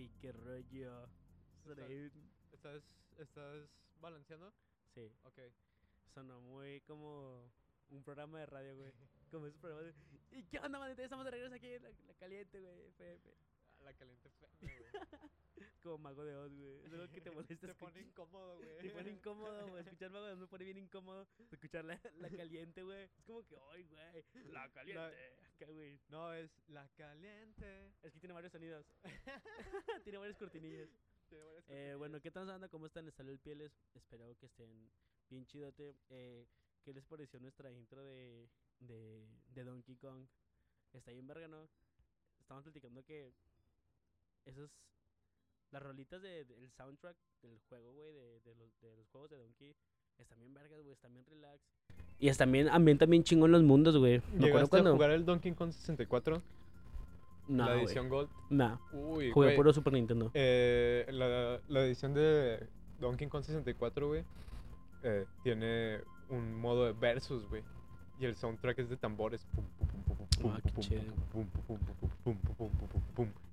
Ey, qué rollo. ¿Estás, ¿Estás balanceando? Sí, Ok. sonó muy como un programa de radio, güey. Como esos programas de... ¿Y qué onda, manita? Estamos de regreso aquí en la, la caliente, güey. La caliente güey. Como mago de Oz, güey. Es algo que te molesta Te pone incómodo, güey. Te pone incómodo, güey. Escuchar mago de Oz me pone bien incómodo. Escuchar la, la caliente, güey. Es como que, ay, güey. La caliente. Acá, güey. No, es la caliente. Es que tiene varios sonidos. tiene varias cortinillas. Tiene varias Eh, bueno, cortinillas. ¿qué tal banda? ¿Cómo están? Les salió el pieles. Espero que estén bien chidote. Eh, ¿Qué les pareció nuestra intro de, de, de Donkey Kong? Está bien verga, ¿no? Estamos platicando que esos... Las rolitas de- del soundtrack del juego, güey, de, de los, de los juegos de Donkey, están bien vergas, güey, están bien relax. Y están bien, ambientan bien chingón los mundos, güey. Me acuerdo ¿Llegaste cuando... a jugar el Donkey Kong 64? No, la edición Gold. Nah, Uy, jugué puro Super Nintendo. Eh, la, la edición de Donkey Kong 64, güey, eh, tiene un modo de versus, güey. Y el soundtrack es de tambores. Pum, pum,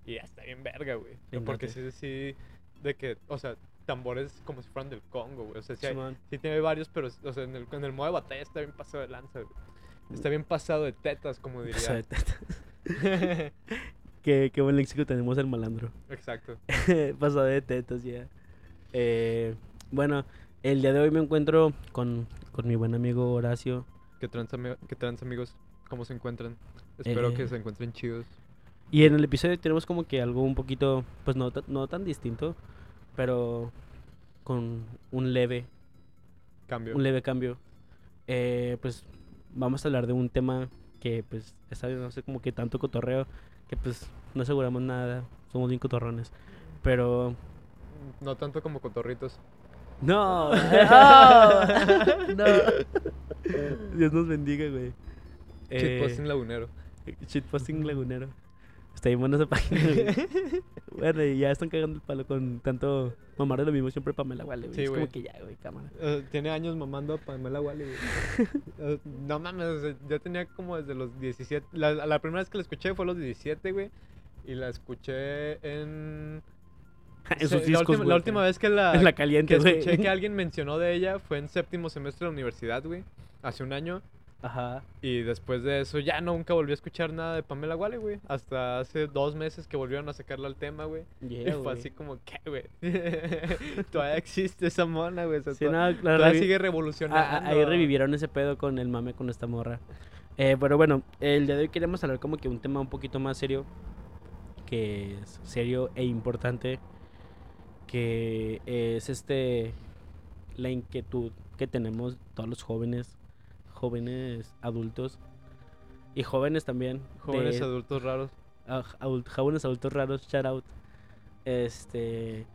y ya está bien verga, güey. Porque sí, sí, de que, o sea, tambores como si fueran del Congo, güey. O sea, sí, tiene varios, pero, o sea, en el, modo de batalla está bien pasado de lanza, güey. Está bien pasado de tetas, como diría. Pasado de tetas. qué, qué buen léxico tenemos el malandro. Exacto. pasado de tetas, ya. Yeah. Bueno, el día de hoy me encuentro con, con mi buen amigo Horacio. ¿Qué trans, ¿Qué trans amigos? ¿Cómo se encuentran? Espero Eh, que se encuentren chidos. Y en el episodio tenemos como que algo un poquito, pues no, ta- no tan distinto, pero con un leve, Cambio. un leve cambio. Eh, pues vamos a hablar de un tema que pues está no sé como que tanto cotorreo, que pues no aseguramos nada, somos bien cotorrones. Pero No tanto como cotorritos. No, no. Dios nos bendiga, güey. Eh, Shitposting lagunero. Shitposting lagunero. Está bien buena esa página, güey. Bueno, y ya están cagando el palo con tanto mamar de lo mismo siempre Pamela Wale, güey. Sí, es como güey. que ya, güey, cámara. Eh, tiene años mamando a Pamela Wally, güey. Eh, no mames, o sea, yo tenía como desde los 17. La, la primera vez que la escuché fue a los 17, güey. Y la escuché en. en sus la, discos, última, güey. la última vez que la, En la que caliente, güey. escuché que alguien mencionó de ella fue en séptimo semestre de la universidad, güey. Hace un año. Ajá. Y después de eso ya nunca volví a escuchar nada de Pamela Wally, güey. Hasta hace dos meses que volvieron a sacarla al tema, güey. Yeah, y fue así como, ¿qué, güey? todavía existe esa mona, güey. o sea, Sí, to- no, la todavía revi- sigue revolucionando. a- ahí revivieron ese pedo con el mame con esta morra. Eh, pero bueno, el día de hoy queremos hablar como que un tema un poquito más serio. Que es serio e importante. Que es este. La inquietud que tenemos todos los jóvenes. Jóvenes adultos. Y jóvenes también. Jóvenes de- adultos raros. a- adult- jóvenes adultos raros, shout out. Este.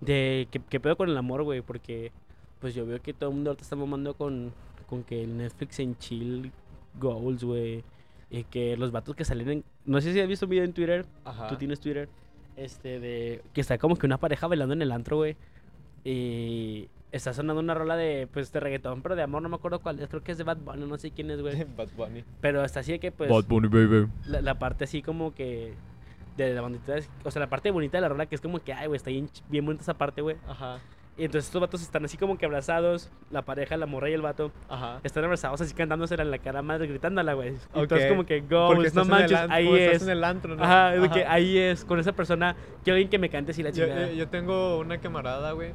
De qué, qué pedo con el amor, güey, porque pues yo veo que todo el mundo ahorita está mamando con, con que el Netflix en chill goals, güey. Y que los vatos que salen en. No sé si has visto un video en Twitter. Ajá. Tú tienes Twitter. Este, de. Que está como que una pareja bailando en el antro, güey. Y. Está sonando una rola de, pues, de reggaetón, pero de amor, no me acuerdo cuál es. Creo que es de Bad Bunny, no sé quién es, güey. Bad Bunny. Pero está así de que, pues Bunny, baby. la, la parte así como que de la bandita, es- o sea, la parte bonita de la rola que es como que, ay, güey, está bien, bien bonita esa parte, güey. Ajá. Y entonces estos vatos están así como que abrazados, la pareja, la morra y el vato, Ajá. están abrazados así cantándosela en la cara madre, gritándola, güey. Y Entonces como que, Porque go, no en el manches, an- ahí porque es. Estás en el antro, ¿no? Ajá, de que Ajá. ahí es, con esa persona, quiero alguien que me cante así la chingada. yo- yo tengo una camarada, güey,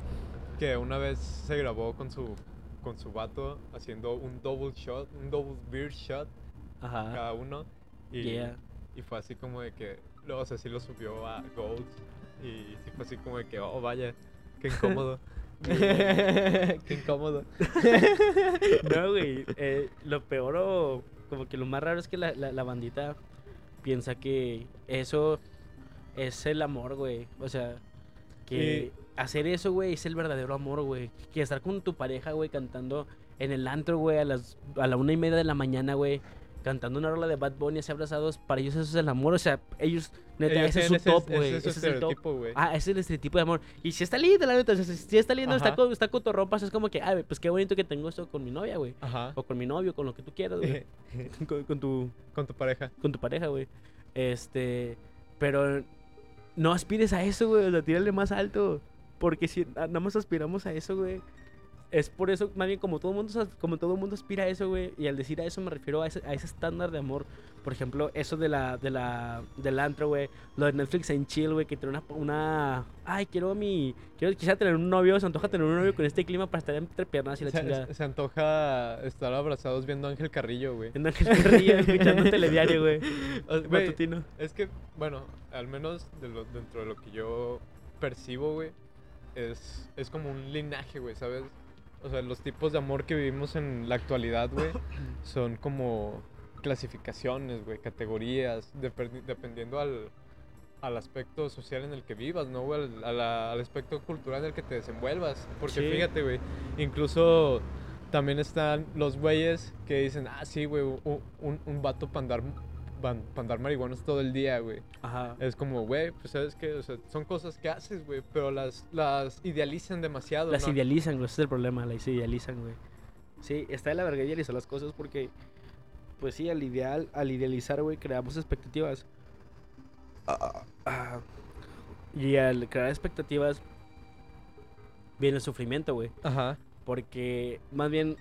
que una vez se grabó con su con su vato haciendo un double shot, un double beer shot Ajá, cada uno. Y, Ah. Yeah. y fue así como de que, o sea, sí lo subió a Gold. Y sí fue así como de que, oh, vaya, qué incómodo. qué incómodo. No, güey. eh, lo peor o como que lo más raro es que la, la, la bandita piensa que eso es el amor, güey. O sea, que hacer eso, güey, es el verdadero amor, güey. Que estar con tu pareja, güey, cantando en el antro, güey, a las a la una y media de la mañana, güey. Cantando una rola de Bad Bunny así abrazados, para ellos eso es el amor, o sea, ellos, neta, Ellos ese es su tienen top, güey, Ese ese es el top. güey. Ah, ese es el estereotipo de amor. Y si está lindo, la neta. Si está lindo, está, Ajá. co- está pues es como que, ay, pues qué bonito que tengo esto con mi novia, güey. Ajá. O con mi novio, con lo que tú quieras, güey. con, con tu, Con tu pareja. con tu pareja, güey. Este. Pero no aspires a eso, güey. O sea, tírale más alto. Porque si a- nada más aspiramos a eso, güey. Es por eso, más bien, como todo mundo, como todo mundo aspira a eso, güey. Y al decir a eso me refiero a ese, a ese estándar de amor. Por ejemplo, eso de la, de la, del antro, güey. Lo de Netflix en chill, güey. Que tiene una, una. Ay, quiero mi. Quiero quisiera tener un novio. Se antoja tener un novio con este clima para estar entre piernas y la chingada. Se, se antoja estar abrazados viendo a Ángel Carrillo, güey. En Ángel Carrillo, escuchando telediario, güey. Matutino. Es que, bueno, al menos de lo- dentro de lo que yo percibo, güey, es, es como un linaje, güey, ¿sabes? O sea, los tipos de amor que vivimos en la actualidad, güey, son como clasificaciones, güey, categorías, depen- dependiendo al, al aspecto social en el que vivas, ¿no? güey? Al, al aspecto cultural en el que te desenvuelvas. Porque Sí. fíjate, güey, incluso también están los güeyes que dicen, ah, sí, güey, un, un vato para andar, pa- pa andar marihuanos todo el día, güey. Ajá. Es como, güey, pues sabes que, o sea, son cosas que haces, güey, pero las, las idealizan demasiado. Las ¿no? idealizan, güey. Ese es el problema, las idealizan, güey. Sí, está de la verga idealizar las cosas porque, pues sí, al ideal, al idealizar, güey, creamos expectativas. Ah. Y al crear expectativas viene el sufrimiento, güey. Ajá. Porque, más bien,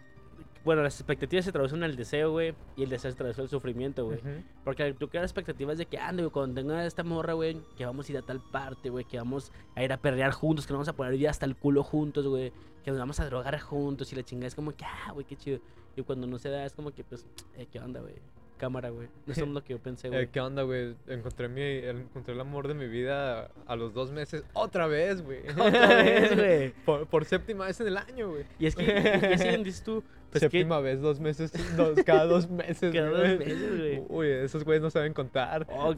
bueno, las expectativas se traducen al deseo, güey, y el deseo se traduce al sufrimiento, güey. Porque tú creas expectativas de que, ande, güey, cuando tenga esta morra, güey, que vamos a ir a tal parte, güey, que vamos a ir a perrear juntos, que nos vamos a poner ya hasta el culo juntos, güey, que nos vamos a drogar juntos y la chingada es como que, ah, güey, qué chido. Y cuando no se da, es como que, pues, eh, ¿qué onda, güey? Cámara, güey. Eso es lo que yo pensé, güey. Eh, ¿Qué onda, güey? Encontré, mi, encontré el amor de mi vida a los dos meses. Otra vez, güey. Otra vez, güey. Por, por séptima vez en el año, güey. Y es que, y dices tú, pues que séptima vez, dos meses, dos, cada dos meses, cada dos meses, güey. Uy, esos güeyes no saben contar. Oh,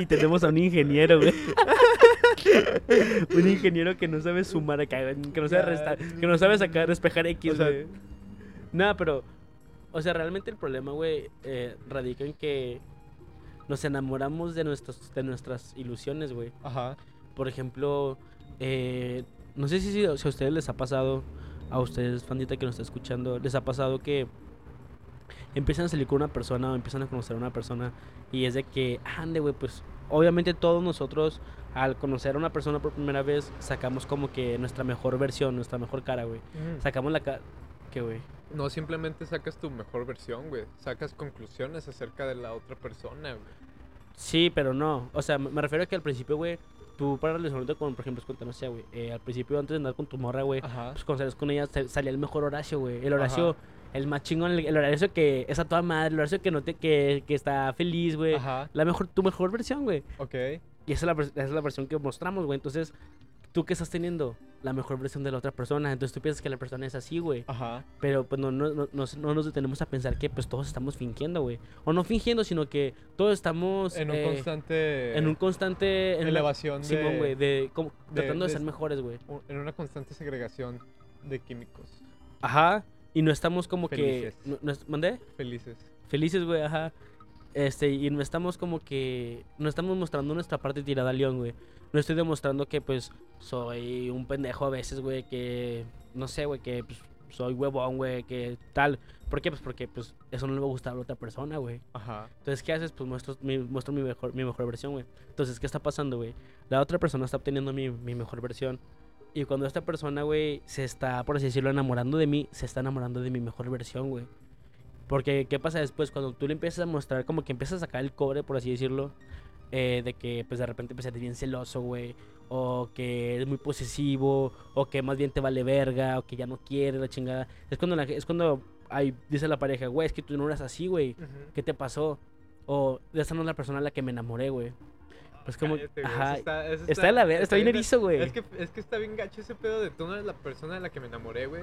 Y tenemos a un ingeniero, güey. un ingeniero que no sabe sumar que no sabe restar, que no sabe sacar, despejar X, O sea-. Nada, pero, o sea, realmente el problema, güey, eh, radica en que nos enamoramos de, nuestros, de nuestras ilusiones, güey. Ajá. Por ejemplo, eh, no sé si, si a ustedes les ha pasado, a ustedes, fandita que nos está escuchando, les ha pasado que empiezan a salir con una persona o empiezan a conocer a una persona y es de que, ande, güey, pues obviamente todos nosotros al conocer a una persona por primera vez sacamos como que nuestra mejor versión, nuestra mejor cara, güey. Sacamos la cara... ¿Qué, güey? No simplemente sacas tu mejor versión, güey. Sacas conclusiones acerca de la otra persona, güey. Sí, pero no. O sea, me refiero a que al principio, güey, tú para relacionarte con, por ejemplo, no sé, güey, eh, al principio antes de andar con tu morra, güey, pues cuando salías con ella sa- salía el mejor Horacio, güey. El Horacio, Ajá. el más chingón, el, el Horacio que es a toda madre, el Horacio que no te, que, que está feliz, güey. Ajá. La mejor, tu mejor versión, güey. Ok. Y esa es, la, esa es la versión que mostramos, güey. Entonces, tú que estás teniendo la mejor versión de la otra persona, entonces tú piensas que la persona es así, güey. Ajá. Pero pues no, no, no, no, no nos detenemos a pensar que pues todos estamos fingiendo, güey. O no fingiendo, sino que todos estamos En un eh, constante. en un constante en una- elevación de. Simón, güey, de, como- de- tratando de, de- ser mejores, güey. En una constante segregación de químicos. Ajá. Y no estamos como Felices. que no, ¿mandé? Felices. Felices, güey, ajá. Este, y no estamos como que no estamos mostrando nuestra parte tirada al león, güey. No estoy demostrando que pues soy un pendejo a veces, güey, que no sé, güey, que pues, soy huevón, güey, que tal. ¿Por qué? Pues porque pues eso no le va a gustar a la otra persona, güey. Ajá. Entonces, ¿qué haces? Pues muestro mi, muestro mi, mejor, mi mejor versión, güey. Entonces, ¿qué está pasando, güey? La otra persona está obteniendo mi, mi mejor versión. Y cuando esta persona, güey, se está, por así decirlo, enamorando de mí, se está enamorando de mi mejor versión, güey. Porque, ¿qué pasa después? Cuando tú le empiezas a mostrar, como que empiezas a sacar el cobre, por así decirlo, eh, de que, pues, de repente a ser bien celoso, güey. O que es muy posesivo, o que más bien te vale verga, o que ya no quiere la chingada. Es cuando, la, es cuando ay, dice la pareja, güey, es que tú no eras así, güey. ¿qué te pasó? O esa no es la persona a la que me enamoré, güey. Pues como, Cállate, güey, ajá, eso está, eso está de la está bien erizo, güey. Es que, es que está bien gacho ese pedo de tú no eres la persona de la que me enamoré, güey.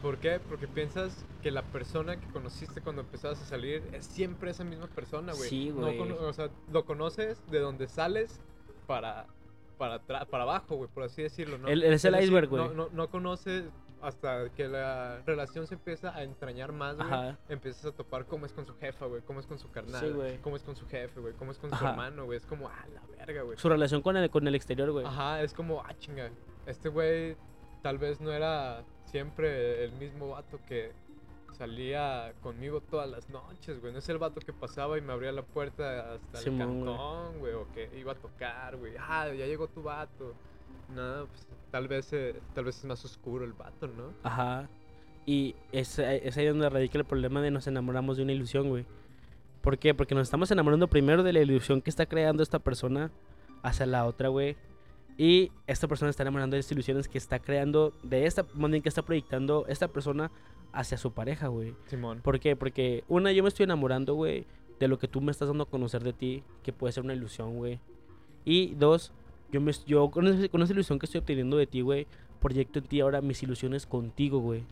¿Por qué? Porque piensas que la persona que conociste cuando empezabas a salir es siempre esa misma persona, güey. Sí, No güey. cono- o sea, lo conoces de donde sales para para para abajo, güey, por así decirlo, ¿no? El- es el iceberg, güey. No, no, no conoces hasta que la relación se empieza a entrañar más, güey. Empiezas a topar cómo es con su jefa, güey, cómo es con su carnal, Sí, cómo es con su jefe, güey, cómo es con su hermano, güey. Es como, ah, la verga, güey. Su relación con el, con el exterior, güey. Ajá, es como, ah, chinga. Este güey tal vez no era siempre el mismo vato que salía conmigo todas las noches, güey. No es el vato que pasaba y me abría la puerta hasta el cantón, güey, o que iba a tocar, güey. Ah, ya llegó tu vato. No, pues tal vez, eh, tal vez es más oscuro el vato, ¿no? Ajá. Y es, es ahí donde radica el problema de nos enamoramos de una ilusión, güey. ¿Por qué? Porque nos estamos enamorando primero de la ilusión que está creando esta persona hacia la otra, güey. Y esta persona está enamorando de estas ilusiones que está creando, de esta, bien que está proyectando esta persona hacia su pareja, güey. Simón. ¿Por qué? Porque una, yo me estoy enamorando, güey, de lo que tú me estás dando a conocer de ti, que puede ser una ilusión, güey. Y dos, yo, me, yo con, ese- con esa ilusión que estoy obteniendo de ti, güey, proyecto en ti ahora mis ilusiones contigo, güey.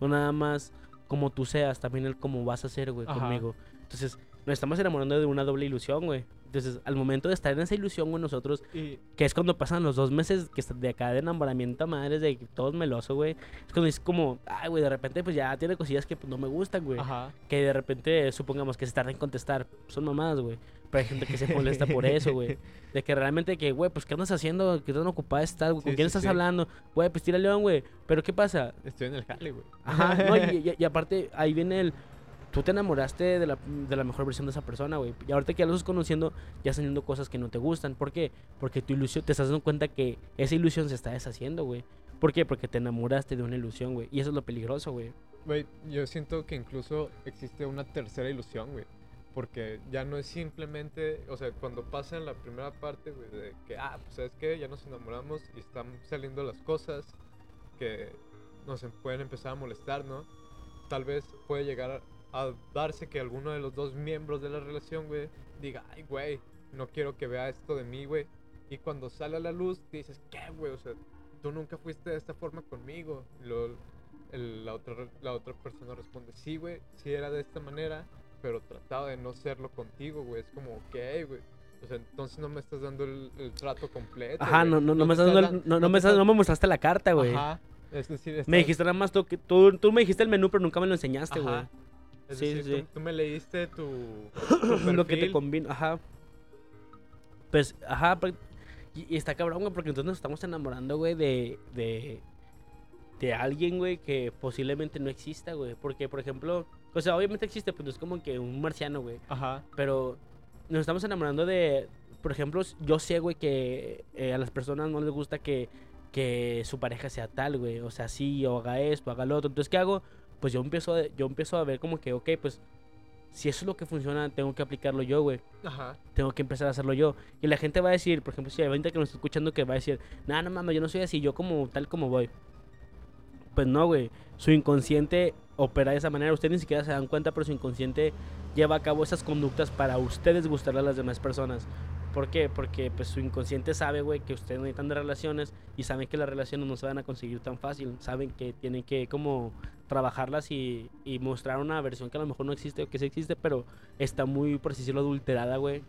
No nada más como tú seas, también el cómo vas a ser, güey, conmigo. Entonces, nos estamos enamorando de una doble ilusión, güey. Entonces, al momento de estar en esa ilusión, güey, nosotros Y que es cuando pasan los dos meses que de acá de enamoramiento a madres, de todo es meloso, güey. Es cuando es como, ay, güey, de repente pues ya tiene cosillas que pues, no me gustan, güey. Ajá. Que de repente, supongamos que se tarda en contestar. Son mamadas, güey. Pero hay gente que se molesta por eso, güey. De que realmente que, güey, pues ¿qué andas haciendo? ¿Qué tan ocupada estás? güey? ¿Con Sí, quién sí, estás sí. hablando? Güey, pues tira león, güey. Pero ¿qué pasa? Estoy en el jale, güey. Ajá, no, y, y- y aparte ahí viene el... Tú te enamoraste de la, de la mejor versión de esa persona, güey. Y ahorita que ya lo estás conociendo, ya están viendo cosas que no te gustan. ¿Por qué? Porque tu ilusión, te estás dando cuenta que esa ilusión se está deshaciendo, güey. ¿Por qué? Porque te enamoraste de una ilusión, güey. Y eso es lo peligroso, güey. Güey, yo siento que incluso existe una tercera ilusión, güey. Porque ya no es simplemente, o sea, cuando pasa en la primera parte, güey, de que, ah, pues sabes qué, ya nos enamoramos y están saliendo las cosas que nos em- pueden empezar a molestar, ¿no? Tal vez puede llegar a, darse que alguno de los dos miembros de la relación, güey, diga, ay, güey, no quiero que vea esto de mí, güey. Y cuando sale a la luz, dices, ¿qué, güey? O sea, tú nunca fuiste de esta forma conmigo. Y luego el- la, otra, la otra persona responde, sí, güey, sí era de esta manera, pero trataba de no serlo contigo, güey. Es como, ok, güey. O sea, entonces no me estás dando el, el trato completo. Ajá, güey. no, no, no me estás dando el- no, me estás- no me mostraste la carta, güey. Ajá. Es decir, Me estás- dijiste nada más tú, que tú, tú me dijiste el menú, pero nunca me lo enseñaste, güey. Es Sí, decir, sí. Tú, tú me leíste tu, tu lo que te convino, ajá. Pues, ajá, pero- y, y está cabrón, güey, porque entonces nos estamos enamorando, güey, de, de, de alguien, güey, que posiblemente no exista, güey. Porque, por ejemplo, o sea, obviamente existe, pues no es como que un marciano, güey. Ajá. Pero nos estamos enamorando de, por ejemplo, yo sé, güey, que eh, a las personas no les gusta que, que su pareja sea tal, güey. O sea, sí, o haga esto, haga lo otro. Entonces, ¿qué hago? Pues yo empiezo, a- yo empiezo a ver como que, ok, pues si eso es lo que funciona, tengo que aplicarlo yo, güey. Ajá. Tengo que empezar a hacerlo yo. Y la gente va a decir, por ejemplo, si hay gente que nos está escuchando que va a decir, no, no mames, yo no soy así, yo como tal como voy. Pues no, güey. Su inconsciente opera de esa manera. Ustedes ni siquiera se dan cuenta, pero su inconsciente lleva a cabo esas conductas para ustedes gustarle a las demás personas. ¿Por qué? Porque pues su inconsciente sabe, güey, que ustedes necesitan de relaciones y saben que las relaciones no se van a conseguir tan fácil. Saben que tienen que como trabajarlas y, mostrar una versión que a lo mejor no existe o que sí existe, pero está muy, por así decirlo, adulterada, güey.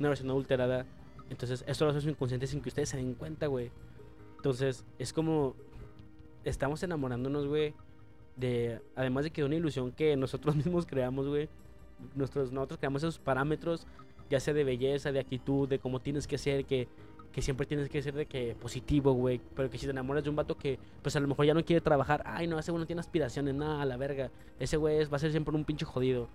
Una versión adulterada. Entonces, esto lo hace su inconsciente sin que ustedes se den cuenta, güey. Entonces, es como estamos enamorándonos, güey, de además de que de una ilusión que nosotros mismos creamos, güey. Nosotros nosotros creamos esos parámetros, ya sea de belleza, de actitud, de cómo tienes que ser, que que siempre tienes que ser de que positivo, güey, pero que si te enamoras de un vato que pues a lo mejor ya no quiere trabajar, ay, no, ese güey no tiene aspiraciones, nada, a la verga. Ese güey es- va a ser siempre un pinche jodido.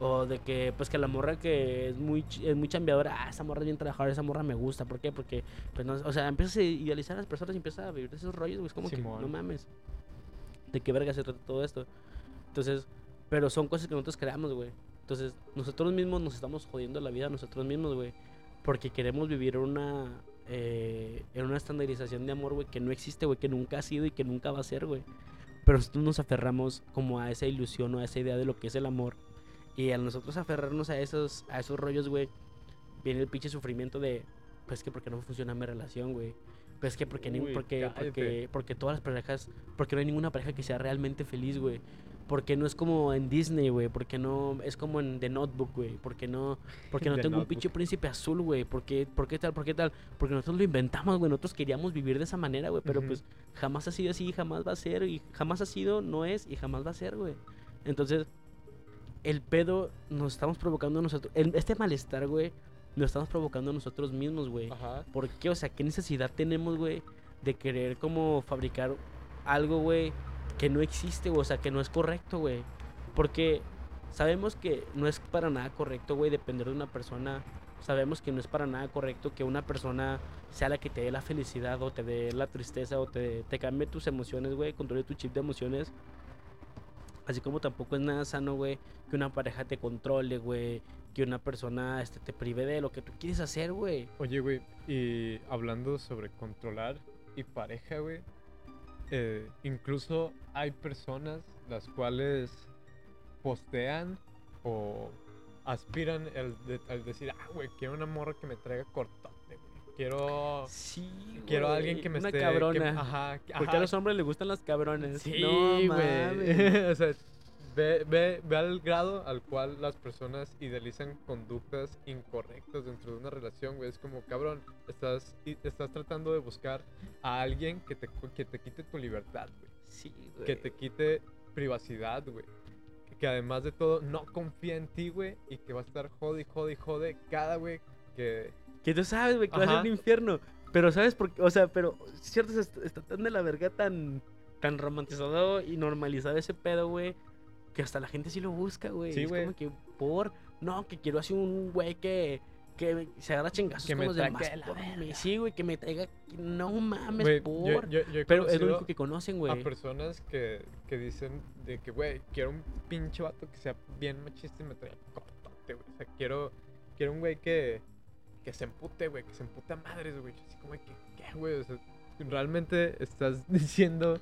O de que, pues que la morra que es muy, es muy chambeadora, ah, esa morra es bien trabajadora, esa morra me gusta. ¿Por qué? Porque, pues no, o sea, empiezas a idealizar a las personas y empiezas a vivir de esos rollos, güey. Es como que, no mames. ¿De qué verga se trata todo esto? Entonces, pero son cosas que nosotros creamos, güey. Entonces, nosotros mismos nos estamos jodiendo la vida nosotros mismos, güey. Porque queremos vivir una, eh, en una estandarización de amor, güey, que no existe, güey, que nunca ha sido y que nunca va a ser, güey. Pero nosotros nos aferramos como a esa ilusión o a esa idea de lo que es el amor. Y al nosotros aferrarnos a esos, a esos rollos, güey, viene el pinche sufrimiento de, pues que porque no funciona mi relación, güey. Pues que porque, Uy, porque, porque, porque todas las parejas, porque no hay ninguna pareja que sea realmente feliz, güey. Porque no es como en Disney, güey. Porque no es como en The Notebook, güey. Porque no, porque no tengo un pinche príncipe azul, güey. ¿Por qué, ¿Por qué tal? ¿Por qué tal? Porque nosotros lo inventamos, güey. Nosotros queríamos vivir de esa manera, güey. Pero pues jamás ha sido así, jamás va a ser. Y jamás ha sido, no es y jamás va a ser, güey. Entonces, el pedo nos estamos provocando nosotros. el- este malestar, güey, nos estamos provocando nosotros mismos, güey. Ajá. ¿Por qué? O sea, ¿qué necesidad tenemos, güey, de querer como fabricar algo, güey, que no existe, güey, o sea, que no es correcto, güey. Porque sabemos que no es para nada correcto, güey, depender de una persona. Sabemos que no es para nada correcto que una persona sea la que te dé la felicidad o te dé la tristeza o te, te cambie tus emociones, güey, controle tu chip de emociones. Así como tampoco es nada sano, güey, que una pareja te controle, güey, que una persona este, te prive de lo que tú quieres hacer, güey. Oye, güey, y hablando sobre controlar y pareja, güey, eh, incluso hay personas las cuales postean o aspiran al, al decir, ah, güey, quiero una morra que me traiga güey. Quiero, Sí, quiero a alguien que me una esté... que- cabrona. ajá, que- Porque ajá, a los hombres les gustan las cabrones. Sí, no güey. o sea, ve, ve, ve al grado al cual las personas idealizan conductas incorrectas dentro de una relación, güey. Es como, cabrón, estás, y- estás tratando de buscar a alguien que te, cu- que te quite tu libertad, güey. Sí, güey. Que te quite privacidad, güey. Que además de todo no confía en ti, güey. Y que va a estar jode y jode y jode cada, güey, que... Que tú sabes, güey, que va a ser Ajá. un infierno. Pero sabes por qué, o sea, pero cierto, está, tan de la verga, tan, tan romantizado y normalizado ese pedo, güey, que hasta la gente sí lo busca, güey. Sí, es como que por, no, que quiero así un güey que, que se agarra chingazos Que con me los demás. por. Sí, güey, que me traiga, no mames, por. yo- yo- yo he pero es lo único que conocen, a güey. personas que, que dicen de que, güey, quiero un pinche vato que sea bien machista y me traiga cortote, güey. O sea, quiero, quiero un güey que, que se empute, güey, que se empute a madres, güey. Así como, que, ¿qué, güey? O sea, realmente estás diciendo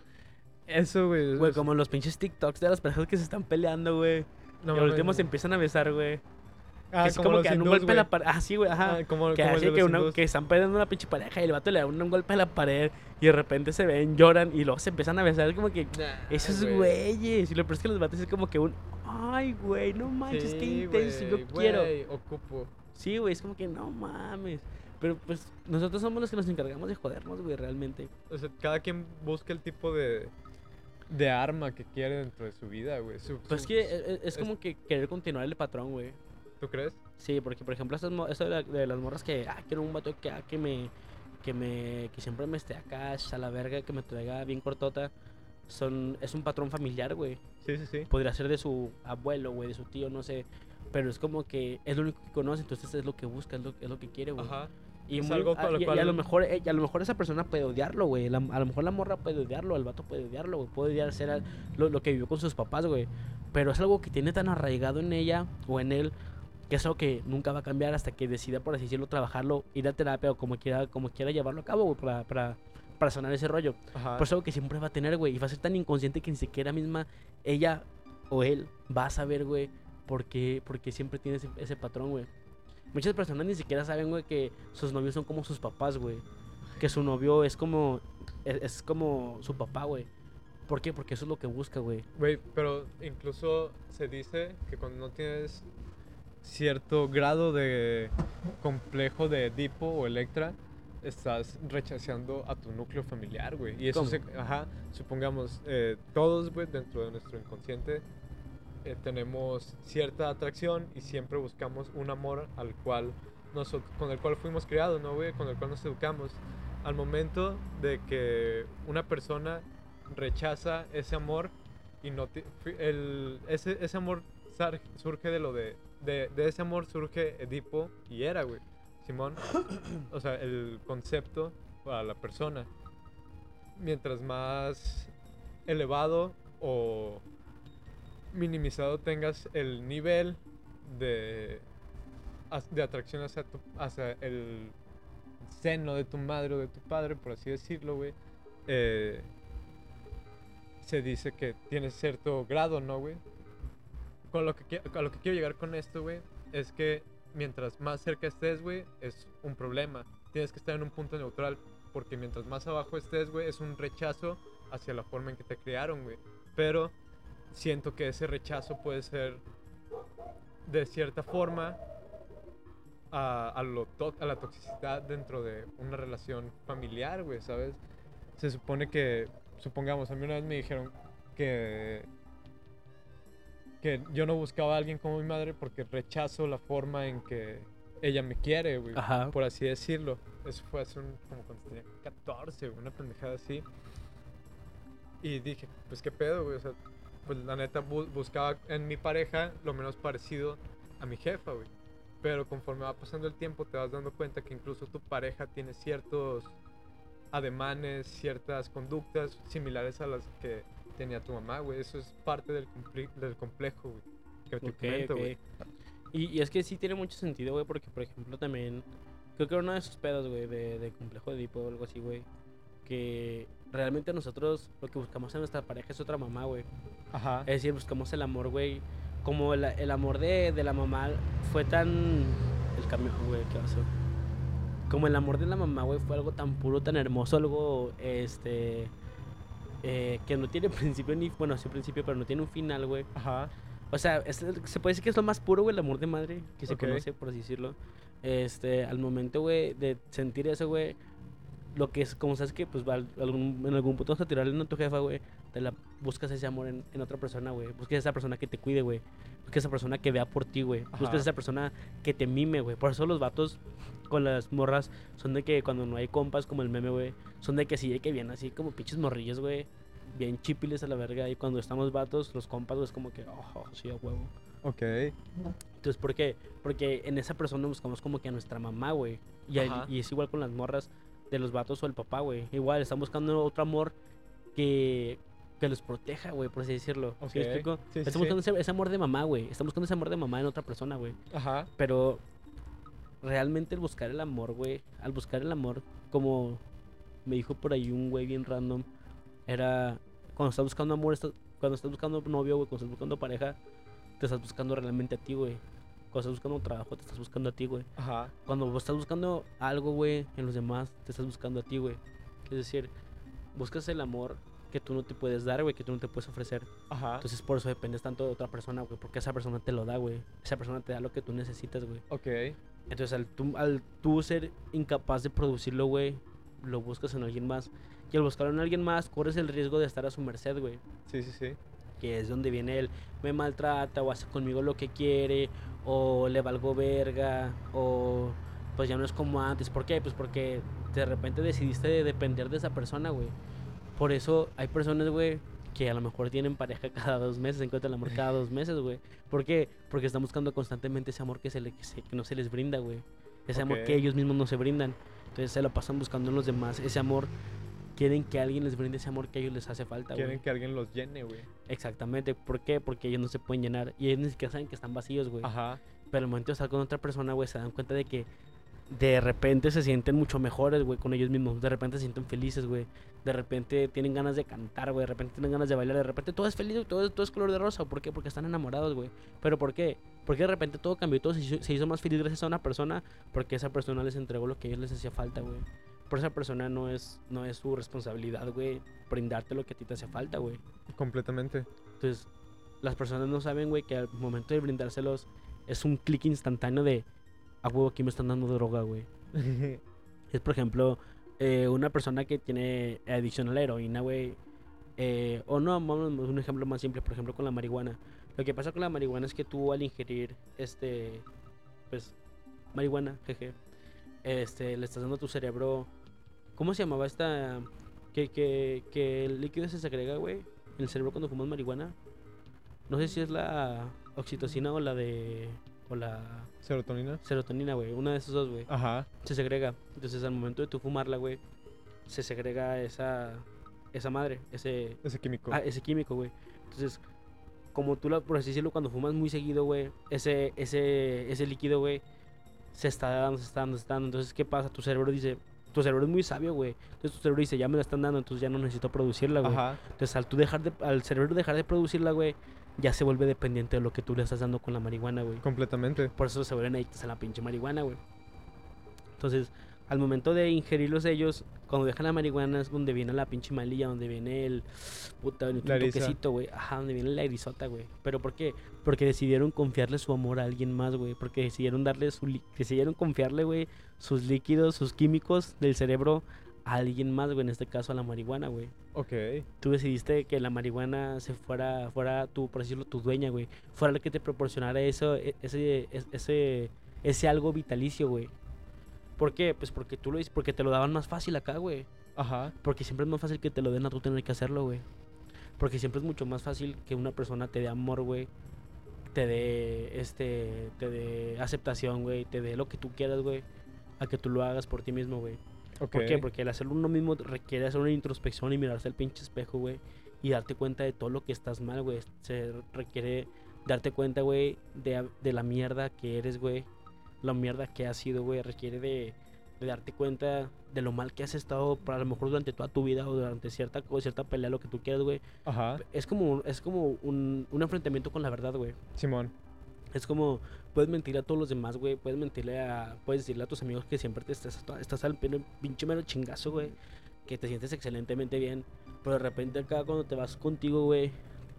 eso, güey. Güey, como los pinches TikToks de las personas que se están peleando, güey. no y al último no. se empiezan a besar, güey. Ah, que es como los que dan un golpe a la pared. Ah, sí, güey, ajá. Ah, como, que como así que, hindús. que están peleando una pinche pareja y el vato le da un, un golpe a la pared y de repente se ven, lloran y luego se empiezan a besar. Es como que Nah, esos güey. güeyes. Y lo peor es que los vatos es como que un. Ay, güey, no manches, qué intenso. Yo quiero. ocupo. Sí, güey, es como que no mames. Pero pues nosotros somos los que nos encargamos de jodernos, güey, realmente. O sea, cada quien busca el tipo de, de arma que quiere dentro de su vida, güey. Su- Pues es su- que eh, eh, es es- como que querer continuar el patrón, güey. ¿Tú crees? Sí, porque por ejemplo, eso de, la- de las morras que, ah, quiero un vato que, ah, que me, que me, que siempre me esté acá, a la verga, que me traiga bien cortota, son, es un patrón familiar, güey. Sí, sí, sí. Podría ser de su abuelo, güey, de su tío, no sé. Pero es como que es lo único que conoce, entonces es lo que busca, es lo, es lo que quiere, güey. Ajá. Y, Es muy- algo ah, con lo y- y a lo cual- mejor eh, y a lo mejor esa persona puede odiarlo, güey. La- a lo mejor la morra puede odiarlo, el vato puede odiarlo, güey. Puede odiar ser al- lo, lo que vivió con sus papás, güey. Pero es algo que tiene tan arraigado en ella o en él que es algo que nunca va a cambiar hasta que decida, por así decirlo, trabajarlo, ir a terapia o como quiera, como quiera llevarlo a cabo, güey, para, para, para sanar ese rollo. Ajá. Pero es algo que siempre va a tener, güey. Y va a ser tan inconsciente que ni siquiera misma ella o él va a saber, güey, por qué, porque siempre tiene ese, ese patrón, güey. Muchas personas ni siquiera saben, güey, que sus novios son como sus papás, güey. Que su novio es como, es, es como su papá, güey. ¿Por qué? Porque eso es lo que busca, güey. Güey, pero incluso se dice que cuando no tienes cierto grado de complejo de Edipo o Electra, estás rechazando a tu núcleo familiar, güey. Y eso ¿Cómo? se, ajá, supongamos, eh, todos, güey, dentro de nuestro inconsciente eh, tenemos cierta atracción y siempre buscamos un amor al cual nosotros, con el cual fuimos criados, ¿no, güey? Con el cual nos educamos. Al momento de que una persona rechaza ese amor y no fi- el, ese, ese amor surge de lo de, de de ese amor surge Edipo y Era, güey. Simón, o sea, el concepto para la persona. Mientras más elevado o minimizado tengas el nivel de, de atracción hacia, tu, hacia el seno de tu madre o de tu padre, por así decirlo, güey, eh, se dice que tienes cierto grado, ¿no, güey? Con lo que, a lo que quiero llegar con esto, güey, es que mientras más cerca estés, güey, es un problema. Tienes que estar en un punto neutral, porque mientras más abajo estés, güey, es un rechazo hacia la forma en que te criaron, güey. Pero siento que ese rechazo puede ser de cierta forma a, a lo to- a la toxicidad dentro de una relación familiar, güey, ¿sabes? Se supone que, supongamos, a mí una vez me dijeron que que yo no buscaba a alguien como mi madre porque rechazo la forma en que ella me quiere, güey, Ajá. por así decirlo. Eso fue hace un, como cuando tenía 14, güey, una pendejada así. Y dije, pues qué pedo, güey. O sea, pues la neta bu- buscaba en mi pareja lo menos parecido a mi jefa, güey. Pero conforme va pasando el tiempo te vas dando cuenta que incluso tu pareja tiene ciertos ademanes, ciertas conductas similares a las que tenía tu mamá, güey. Eso es parte del, del complejo, güey. Que te comento. Y, y es que sí tiene mucho sentido, güey, porque, por ejemplo, también... Creo que era uno de esos pedos, güey, de, de complejo de Edipo o algo así, güey. Que realmente nosotros lo que buscamos en nuestra pareja es otra mamá, güey. Ajá. Es decir, buscamos el amor, güey. Como el, el amor de, de la mamá fue tan... El cambio, güey, ¿qué hacer? Como el amor de la mamá, güey, fue algo tan puro, tan hermoso, algo, este... eh, que no tiene principio ni... Bueno, sí principio, pero no tiene un final, güey. Ajá. O sea, es se puede decir que es lo más puro, güey, el amor de madre que se conoce, por así decirlo. Este, al momento, güey, de sentir eso, güey, lo que es, como sabes que, pues, va al- algún- en algún punto vas a tirarle a tu jefa, güey, te la buscas ese amor en, en otra persona, güey. Buscas esa persona que te cuide, güey. Buscas esa persona que vea por ti, güey. Buscas esa persona que te mime, güey. Por eso los vatos con las morras son de que cuando no hay compas, como el meme, güey, son de que sí, de que vienen así como pinches morrillos, güey. Bien chipiles a la verga. Y cuando estamos vatos, los compas, güey, es como que, oh, sí, a huevo. Ok. Entonces, ¿por qué? Porque en esa persona buscamos como que a nuestra mamá, güey. Y, y es igual con las morras de los vatos o el papá, güey. Igual, están buscando otro amor que, que los proteja, güey, por así decirlo. ¿Sí me Ok. explico? Sí, sí, están sí. buscando ese, ese amor de mamá, güey. Están buscando ese amor de mamá en otra persona, güey. Ajá. Pero realmente el buscar el amor, güey, al buscar el amor, como me dijo por ahí un güey bien random, era cuando estás buscando amor, estás- cuando estás buscando novio, güey, cuando estás buscando pareja, te estás buscando realmente a ti, güey. Cuando estás buscando un trabajo, te estás buscando a ti, güey. Ajá. Cuando estás buscando algo, güey, en los demás, te estás buscando a ti, güey. Es decir, buscas el amor que tú no te puedes dar, güey, que tú no te puedes ofrecer. Ajá. Entonces por eso dependes tanto de otra persona, güey, porque esa persona te lo da, güey. Esa persona te da lo que tú necesitas, güey. ok. Entonces, al tú, al tú ser incapaz de producirlo, güey, lo buscas en alguien más. Y al buscarlo en alguien más, corres el riesgo de estar a su merced, güey. Sí, sí, sí. Que es donde viene él, me maltrata o hace conmigo lo que quiere, o le valgo verga, o pues ya no es como antes. ¿Por qué? Pues porque de repente decidiste de depender de esa persona, güey. Por eso hay personas, güey, que a lo mejor tienen pareja cada dos meses, encuentran el amor cada dos meses, güey. ¿Por qué? Porque están buscando constantemente ese amor que, se le, que, se- que no se les brinda, güey. Ese amor que ellos mismos no se brindan. Entonces se lo pasan buscando en los demás. Ese amor, quieren que alguien les brinde ese amor que a ellos les hace falta. Quieren que alguien los llene, güey. Exactamente. ¿Por qué? Porque ellos no se pueden llenar. Y ellos ni siquiera saben que están vacíos, güey. Ajá. Pero al momento de estar con otra persona, güey, se dan cuenta de que de repente se sienten mucho mejores, güey, con ellos mismos. De repente se sienten felices, güey. De repente tienen ganas de cantar, güey. De repente tienen ganas de bailar. De repente todo es feliz, todo, es- todo es color de rosa. ¿Por qué? Porque están enamorados, güey. ¿Pero por qué? Porque de repente todo cambió todo se hizo, se hizo más feliz gracias a una persona. Porque esa persona les entregó lo que a ellos les hacía falta, güey. Por esa persona no es, no es su responsabilidad, güey, brindarte lo que a ti te hace falta, güey. Completamente. Entonces, las personas no saben, güey, que al momento de brindárselos es un clic instantáneo de a huevo aquí me están dando droga, güey. Es, por ejemplo, eh, una persona que tiene adicción a la heroína, güey. eh, o no, vamos a un ejemplo más simple, por ejemplo, con la marihuana. Lo que pasa con la marihuana es que tú al ingerir, este, pues, marihuana, jeje, este, le estás dando a tu cerebro, ¿cómo se llamaba esta? Que, que, que el líquido se segrega, güey, en el cerebro cuando fumas marihuana. No sé si es la oxitocina o la de, o la Serotonina. serotonina, güey, una de esas dos, güey Ajá. se segrega. Entonces al momento de tú fumarla, güey, se segrega esa esa madre, ese Ese químico. ah, ese químico, güey. Entonces, como tú la por así decirlo, cuando fumas muy seguido, güey, ese ese ese líquido, güey, se está dando, se está dando, se está dando. Entonces, ¿qué pasa? Tu cerebro dice, tu cerebro es muy sabio, güey. Entonces tu cerebro dice, ya me la están dando, entonces ya no necesito producirla, güey. Ajá. Entonces, al tú dejar de al cerebro dejar de producirla, güey, ya se vuelve dependiente de lo que tú le estás dando con la marihuana, güey. Completamente. Por eso se vuelven adictos a la pinche marihuana, güey. Entonces, al momento de ingerirlos ellos, cuando dejan la marihuana es donde viene la pinche malilla, donde viene el puta, el toquecito, güey. Ajá, donde viene la erizota, güey. ¿Pero por qué? Porque decidieron confiarle su amor a alguien más, güey. Porque decidieron darle su... Decidieron confiarle, güey, sus líquidos, sus químicos del cerebro a alguien más, güey. En este caso a la marihuana, güey. Ok. Tú decidiste que la marihuana se fuera, fuera tu, por decirlo, tu dueña, güey. Fuera la que te proporcionara eso, e- ese, es- ese, ese algo vitalicio, güey. ¿Por qué? Pues porque tú lo dices, porque te lo daban más fácil acá, güey. Ajá. Porque siempre es más fácil que te lo den a tú tener que hacerlo, güey. Porque siempre es mucho más fácil que una persona te dé amor, güey. Te dé, este, te dé aceptación, güey. Te dé lo que tú quieras, güey. A que tú lo hagas por ti mismo, güey. ¿Por qué? Porque el hacerlo uno mismo requiere hacer una introspección y mirarse al pinche espejo, güey. Y darte cuenta de todo lo que estás mal, güey. Se requiere darte cuenta, güey, de, de la mierda que eres, güey. La mierda que has sido, güey. Requiere de, de darte cuenta de lo mal que has estado, para a lo mejor durante toda tu vida o durante cierta, o cierta pelea, lo que tú quieras, güey. Ajá. Es como, es como un, un enfrentamiento con la verdad, güey. Simón. Es como, puedes mentir a todos los demás, güey. Puedes mentirle a. Puedes decirle a tus amigos que siempre te estás, estás al pin- pinche mero chingazo, güey. Que te sientes excelentemente bien. Pero de repente acá cuando te vas contigo, güey.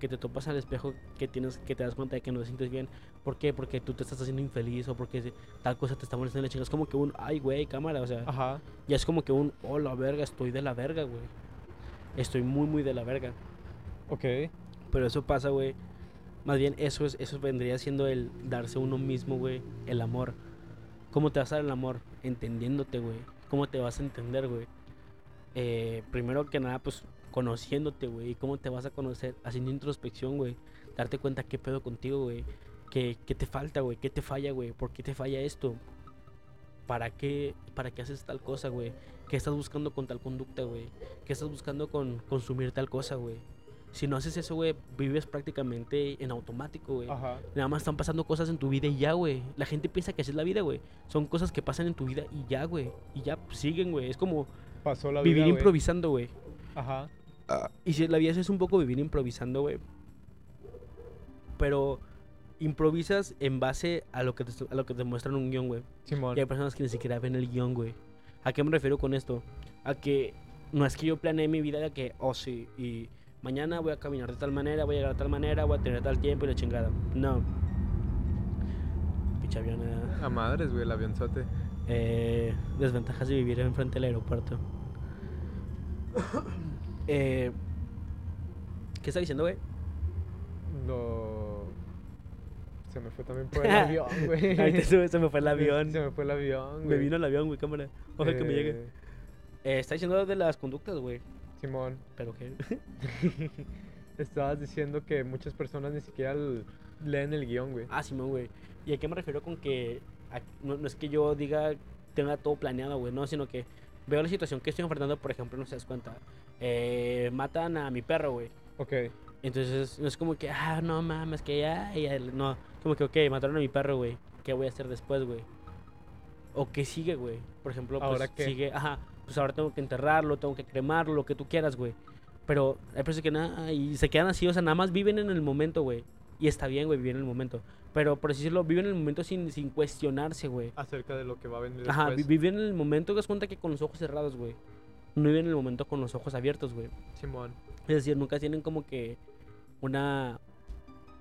Que te topas al espejo, que tienes, que te das cuenta de que no te sientes bien. ¿Por qué? Porque tú te estás haciendo infeliz o porque tal cosa te está molestando la chinga. Es como que un, ay, güey, cámara, o sea. Ajá. Ya es como que un, oh, la verga, estoy de la verga, güey. Estoy muy, muy de la verga. Ok. Pero eso pasa, güey. Más bien, eso es eso vendría siendo el darse uno mismo, güey. El amor. ¿Cómo te vas a dar el amor? Entendiéndote, güey. ¿Cómo te vas a entender, güey? Eh, primero que nada, pues conociéndote, güey. ¿Y cómo te vas a conocer? Haciendo introspección, güey. Darte cuenta qué pedo contigo, güey. ¿Qué, qué te falta, güey? ¿Qué te falla, güey? ¿Por qué te falla esto? ¿Para qué, ¿Para qué haces tal cosa, güey? ¿Qué estás buscando con tal conducta, güey? ¿Qué estás buscando con consumir tal cosa, güey? Si no haces eso, güey, vives prácticamente en automático, güey. Ajá. Nada más están pasando cosas en tu vida y ya, güey. La gente piensa que así es la vida, güey. Son cosas que pasan en tu vida y ya, güey. Y ya pues, siguen, güey. Es como Pasó la vivir improvisando, güey. Ajá. Y si la vida es un poco vivir improvisando, güey. Pero improvisas en base a lo que te, a lo que te muestran un guion, güey. Y hay personas que ni siquiera ven el guion, güey. ¿A qué me refiero con esto? A que no es que yo planeé mi vida de que, oh sí, y mañana voy a caminar de tal manera, voy a llegar de tal manera, voy a tener tal tiempo y la chingada. No. Pinche avión, eh. A madres, güey, el avionzote. Eh, desventajas de vivir enfrente del aeropuerto. Eh, ¿Qué está diciendo, güey? Lo. Se me fue también por el avión, güey. Ahorita se, se me fue el avión. Se me fue el avión, güey. Me vino el avión, güey, cámara. Ojalá que me llegue. Eh, Eh, está diciendo de las conductas, güey. Simón, Pero que. estabas diciendo que muchas personas ni siquiera leen el guion, güey. Ah, Simón, güey. ¿Y a qué me refiero con que a- no, no es que yo diga, tenga todo planeado, güey, no, sino que veo la situación que estoy enfrentando, por ejemplo, no se das cuenta. Eh, matan a mi perro, güey. Ok, Entonces, no es como que, ah, no mames, que ya, ya, no. Como que, ok, mataron a mi perro, güey. ¿Qué voy a hacer después, güey? O qué sigue, güey. Por ejemplo, pues ¿Ahora qué? sigue, ajá, pues ahora tengo que enterrarlo, tengo que cremarlo, lo que tú quieras, güey. Pero hay personas que nada, y se quedan así, o sea, nada más viven en el momento, güey. Y está bien, güey, vivir en el momento. Pero por así decirlo, viven en el momento sin, sin cuestionarse, güey. acerca de lo que va a venir Ajá, después. viven en el momento, das cuenta que con los ojos cerrados, güey. No viven en el momento con los ojos abiertos, güey. Simón. Es decir, nunca tienen como que una,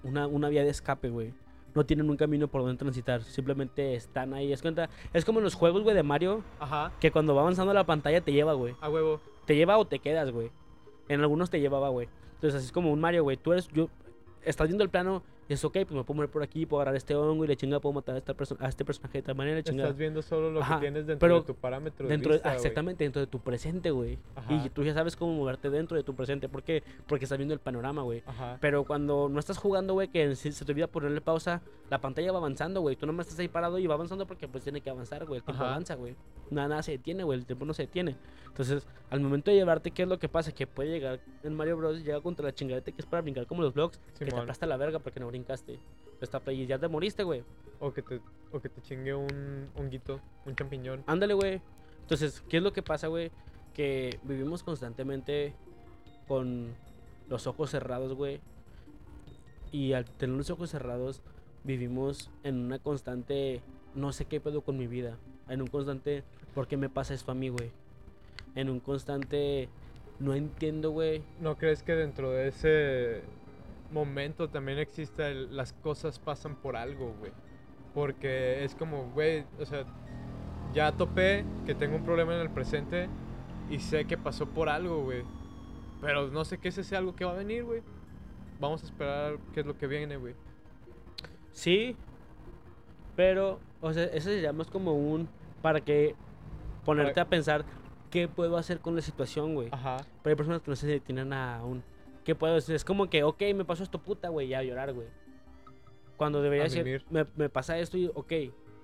una, una vía de escape, güey. No tienen un camino por donde transitar. Simplemente están ahí. Es, cuenta, es como en los juegos, güey, de Mario, Ajá, que cuando va avanzando la pantalla te lleva, güey. a huevo. Te lleva o te quedas, güey. En algunos te llevaba, güey. Entonces, así es como un Mario, güey. Tú eres, yo, estás viendo el plano, es ok, pues me puedo mover por aquí, puedo agarrar este hongo y la chinga puedo matar a, esta perso- a este personaje de tal manera, la chingada. Estás viendo solo lo Ajá, que tienes dentro de tu parámetro de Dentro de- vista, ah, exactamente, dentro de tu presente, güey. Y tú ya sabes cómo moverte dentro de tu presente. ¿Por qué? Porque estás viendo el panorama, güey. Pero cuando no estás jugando, güey, que se, te olvida ponerle pausa, la pantalla va avanzando, güey. Tú nomás estás ahí parado y va avanzando porque pues tiene que avanzar, güey. El tiempo Ajá. avanza, güey. Nada, nada se detiene, güey. El tiempo no se detiene. Entonces, al momento de llevarte, ¿qué es lo que pasa? Que puede llegar en Mario Bros. llega contra la chingadeta que es para brincar como los blocks, que te Simón. aplasta la verga porque no brincaste. Está y ya te moriste, güey. O que te, o que te chingue un honguito, un champiñón. Ándale, güey. Entonces, ¿qué es lo que pasa, güey? Que vivimos constantemente con los ojos cerrados, güey. Y al tener los ojos cerrados, vivimos en una constante, no sé qué pedo con mi vida. En un constante, ¿por qué me pasa esto a mí, güey? En un constante, no entiendo, güey. ¿No crees que dentro de ese momento también exista el, las cosas pasan por algo, güey? Porque es como, güey, o sea, ya topé que tengo un problema en el presente y sé que pasó por algo, güey. Pero no sé qué es ese algo que va a venir, güey. Vamos a esperar qué es lo que viene, güey. Sí, pero, o sea, eso se llama como un, para que ponerte a pensar qué puedo hacer con la situación, güey. Ajá, Pero hay personas que no se detienen a un ¿qué puedo decir? Es como que, ok, me pasó esto puta, güey, ya a llorar, güey. Cuando debería ser, me, me pasa esto y, ok,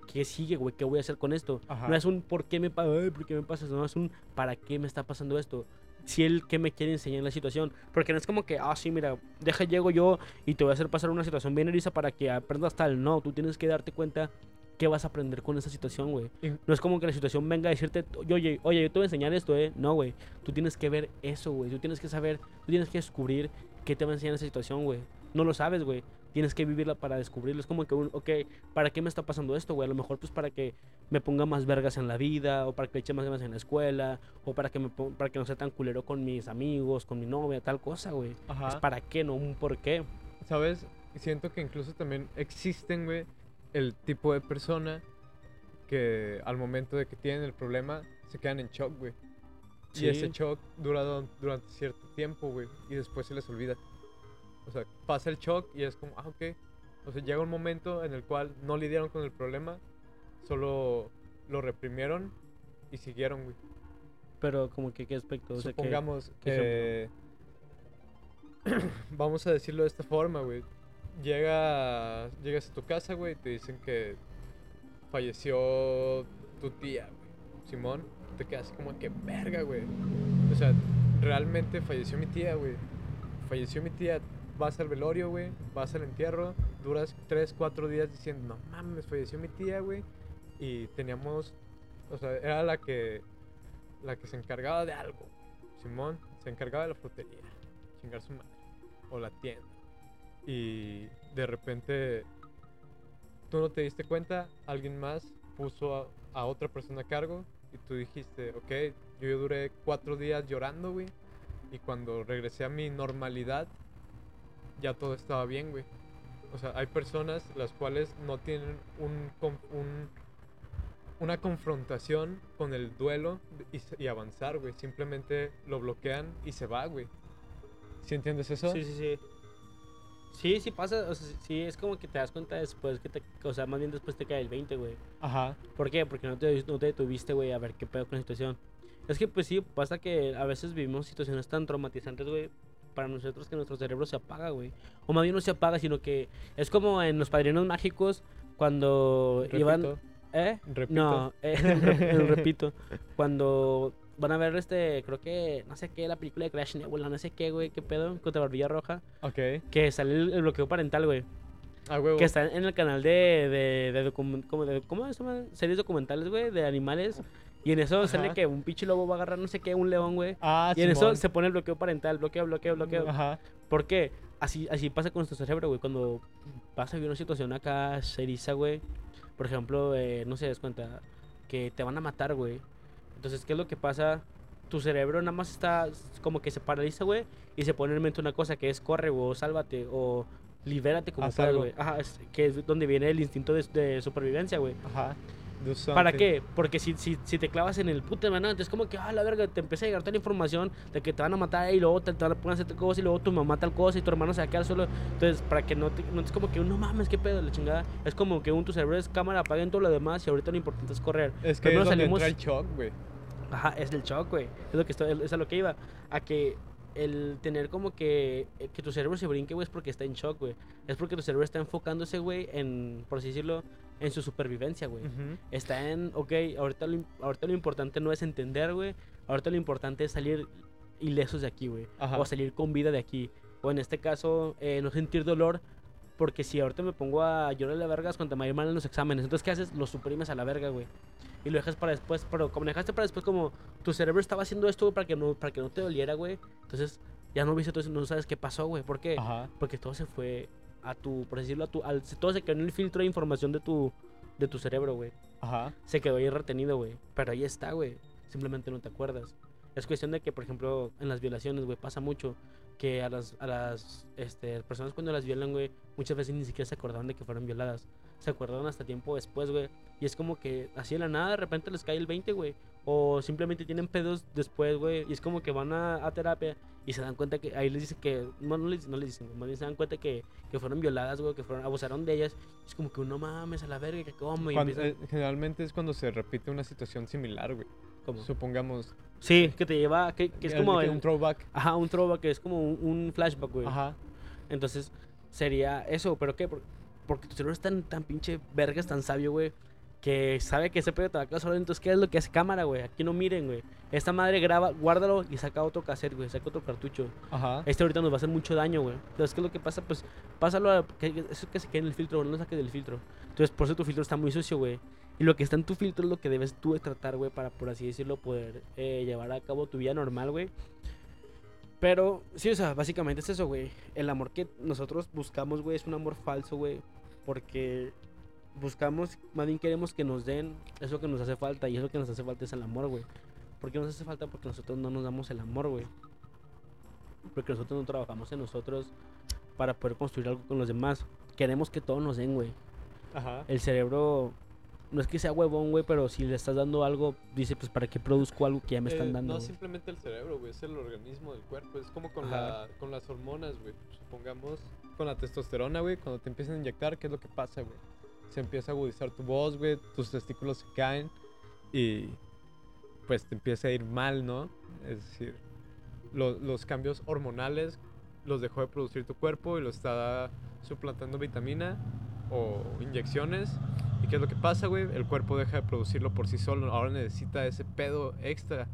¿qué sigue, güey? ¿Qué voy a hacer con esto? Ajá. No es un por qué me pasa, por qué me pasa no es un para qué me está pasando esto. Si él qué me quiere enseñar en la situación, porque no es como que, ah, sí, mira, deja llego yo y te voy a hacer pasar una situación bien eriza para que aprendas tal. No, tú tienes que darte cuenta qué vas a aprender con esa situación, güey. No es como que la situación venga a decirte, oye, oye, yo te voy a enseñar esto, eh. No, güey. Tú tienes que ver eso, güey. Tú tienes que saber, tú tienes que descubrir qué te va a enseñar esa situación, güey. No lo sabes, güey. Tienes que vivirla para descubrirlo. Es como que, un, ok, ¿para qué me está pasando esto, güey? A lo mejor, pues, para que me ponga más vergas en la vida, o para que le eche más ganas en la escuela, o para que, me para que no sea tan culero con mis amigos, con mi novia, tal cosa, güey. Ajá. Es para qué, no un por qué. ¿Sabes? Siento que incluso también existen, güey, el tipo de persona que al momento de que tienen el problema se quedan en shock, güey. Y ese shock dura durante cierto tiempo, güey, y después se les olvida. O sea, pasa el shock y es como, ah, ok. O sea, llega un momento en el cual no lidiaron con el problema, solo lo reprimieron y siguieron, güey. Pero, como que, ¿qué aspecto? O sea, que- Supongamos qué que... Vamos a decirlo de esta forma, güey. Llega, llegas a tu casa, güey, y te dicen que falleció tu tía, güey. Simón, te quedas como que verga, güey. O sea, realmente falleció mi tía, güey. Falleció mi tía, vas al velorio, güey, vas al entierro, duras 3, 4 días diciendo, no mames, falleció mi tía, güey. Y teníamos, o sea, era la que, la que se encargaba de algo. Simón se encargaba de la frutería, chingar su madre, o la tienda. Y de repente tú no te diste cuenta, alguien más puso a, otra persona a cargo y tú dijiste, ok, yo, duré cuatro días llorando, güey. Y cuando regresé a mi normalidad, ya todo estaba bien, güey. O sea, hay personas las cuales no tienen un, un- una confrontación con el duelo y, y avanzar, güey. Simplemente lo bloquean y se va, güey. ¿Sí entiendes eso? Sí, sí, sí. Sí, sí pasa, o sea, sí, es como que te das cuenta después que te, o sea, más bien después te cae el 20, güey. Ajá. ¿Por qué? Porque no te, no te detuviste, güey, a ver qué pedo con la situación. Es que, pues sí, pasa que a veces vivimos situaciones tan traumatizantes, güey, para nosotros que nuestro cerebro se apaga, güey. O más bien no se apaga, sino que es como en Los Padrinos Mágicos cuando iban... Repito, ¿Eh? repito. No, eh, re- repito. Cuando van a ver este, creo que, no sé qué, la película de Crash Nebula, no sé qué, güey, qué pedo, contra Barbilla Roja, Ok. que sale el, el bloqueo parental, güey. A huevo. Que está en el canal de, de, como de- ¿cómo se llama? Series documentales, güey, de animales. Y en eso sale que un pinche lobo va a agarrar no sé qué, un león, güey. Ah, Y en eso se pone el bloqueo parental, bloqueo, bloqueo, bloqueo. Ajá. ¿Por qué? Así, así pasa con nuestro cerebro, güey. Cuando vas a vivir una situación acá, se eriza, güey. Por ejemplo, eh, no se das cuenta que te van a matar, güey. Entonces, ¿qué es lo que pasa? Tu cerebro nada más está como que se paraliza, güey. Y se pone en mente una cosa que es corre, güey, o sálvate, o libérate como puedas, güey. Ajá, es, que es donde viene el instinto de, de supervivencia, güey. Ajá. ¿Para qué? Porque si, si, si te clavas en el puto hermano, entonces como que, ah, la verga, te empieza a llegar toda la información de que te van a matar y luego te, te van a poner a hacer tal cosa y luego tu mamá tal cosa y tu hermano se va a quedar solo. Entonces, para que no te, no es como que, no mames, qué pedo, la chingada. Es como que un tu cerebro es cámara, apaguen todo lo demás y ahorita lo importante es correr. Es que Primero es donde salimos- entra el shock, güey. Ajá, es el shock, güey. Es lo que estoy, es a lo que iba. A que el tener como que, eh, que tu cerebro se brinque, güey, es porque está en shock, güey. Es porque tu cerebro está enfocándose, güey, en, por así decirlo, en su supervivencia, güey. Ujú. Está en, ok, ahorita lo, ahorita lo importante no es entender, güey. Ahorita lo importante es salir ilesos de aquí, güey. O salir con vida de aquí. O en este caso, eh, no sentir dolor. Porque si ahorita me pongo a llorar de vergas cuando me ir mal en los exámenes, entonces ¿qué haces? Lo suprimes a la verga, güey. Y lo dejas para después, pero como lo dejaste para después, como tu cerebro estaba haciendo esto para que no, para que no te doliera, güey. Entonces ya no viste, entonces no sabes qué pasó, güey. ¿Por qué? Ajá. Porque todo se fue a tu, por decirlo, a tu, al, todo se quedó en el filtro de información de tu, de tu cerebro, güey Ajá. se quedó ahí retenido, güey. Pero ahí está, güey. Simplemente no te acuerdas. Es cuestión de que, por ejemplo, en las violaciones, güey, pasa mucho que a las, a las este, personas cuando las violan, güey, muchas veces ni siquiera se acordaban de que fueron violadas. Se acordaron hasta tiempo después, güey. Y es como que así de la nada, de repente les cae el 20, güey. O simplemente tienen pedos después, güey. Y es como que van a, a terapia y se dan cuenta que ahí les dicen que, no, no les, no les dicen, más bien se dan cuenta que, que fueron violadas, güey, que fueron, abusaron de ellas. Es como que uno mames a la verga, que Cuando- empiezan- eh, generalmente es cuando se repite una situación similar, güey. ¿Cómo? Supongamos. Sí, que te lleva, que, que es el- como que el- un throwback. Ajá, un throwback, que es como un, un flashback, güey. Ajá. Entonces, sería eso, ¿pero qué? Por- Porque tu cerebro es tan, tan pinche vergas, tan sabio, güey, que sabe que ese pedo te va a causar. Entonces, ¿qué es lo que hace cámara, güey? Aquí no miren, güey. Esta madre graba, guárdalo y saca otro cassette, güey, saca otro cartucho. Ajá. Este ahorita nos va a hacer mucho daño, güey. Entonces, ¿qué es lo que pasa? Pues, pásalo a... Que, eso que se quede en el filtro, güey, no lo saques del filtro. Entonces, por eso tu filtro está muy sucio, güey. Y lo que está en tu filtro es lo que debes tú tratar, güey, para, por así decirlo, poder eh, llevar a cabo tu vida normal, güey. Pero, sí, o sea, básicamente es eso, güey. El amor que nosotros buscamos, güey, es un amor falso, güey. Porque buscamos, más bien queremos que nos den eso que nos hace falta. Y eso que nos hace falta es el amor, güey. ¿Por qué nos hace falta? Porque nosotros no nos damos el amor, güey. Porque nosotros no trabajamos en nosotros para poder construir algo con los demás. Queremos que todos nos den, güey. Ajá. El cerebro no es que sea huevón, güey, pero si le estás dando algo, dice, pues para qué produzco algo que ya me están Eh, dando. No güey? simplemente el cerebro, güey, es el organismo del cuerpo. Es como con, la, con las hormonas, güey. Supongamos con la testosterona, güey, cuando te empiezan a inyectar, ¿qué es lo que pasa, güey? Se empieza a agudizar tu voz, güey, tus testículos se caen y pues te empieza a ir mal, ¿no? Es decir, lo- los cambios hormonales los dejó de producir tu cuerpo y lo está suplantando vitamina o inyecciones. ¿Y qué es lo que pasa, güey? El cuerpo deja de producirlo por sí solo. Ahora necesita ese pedo extra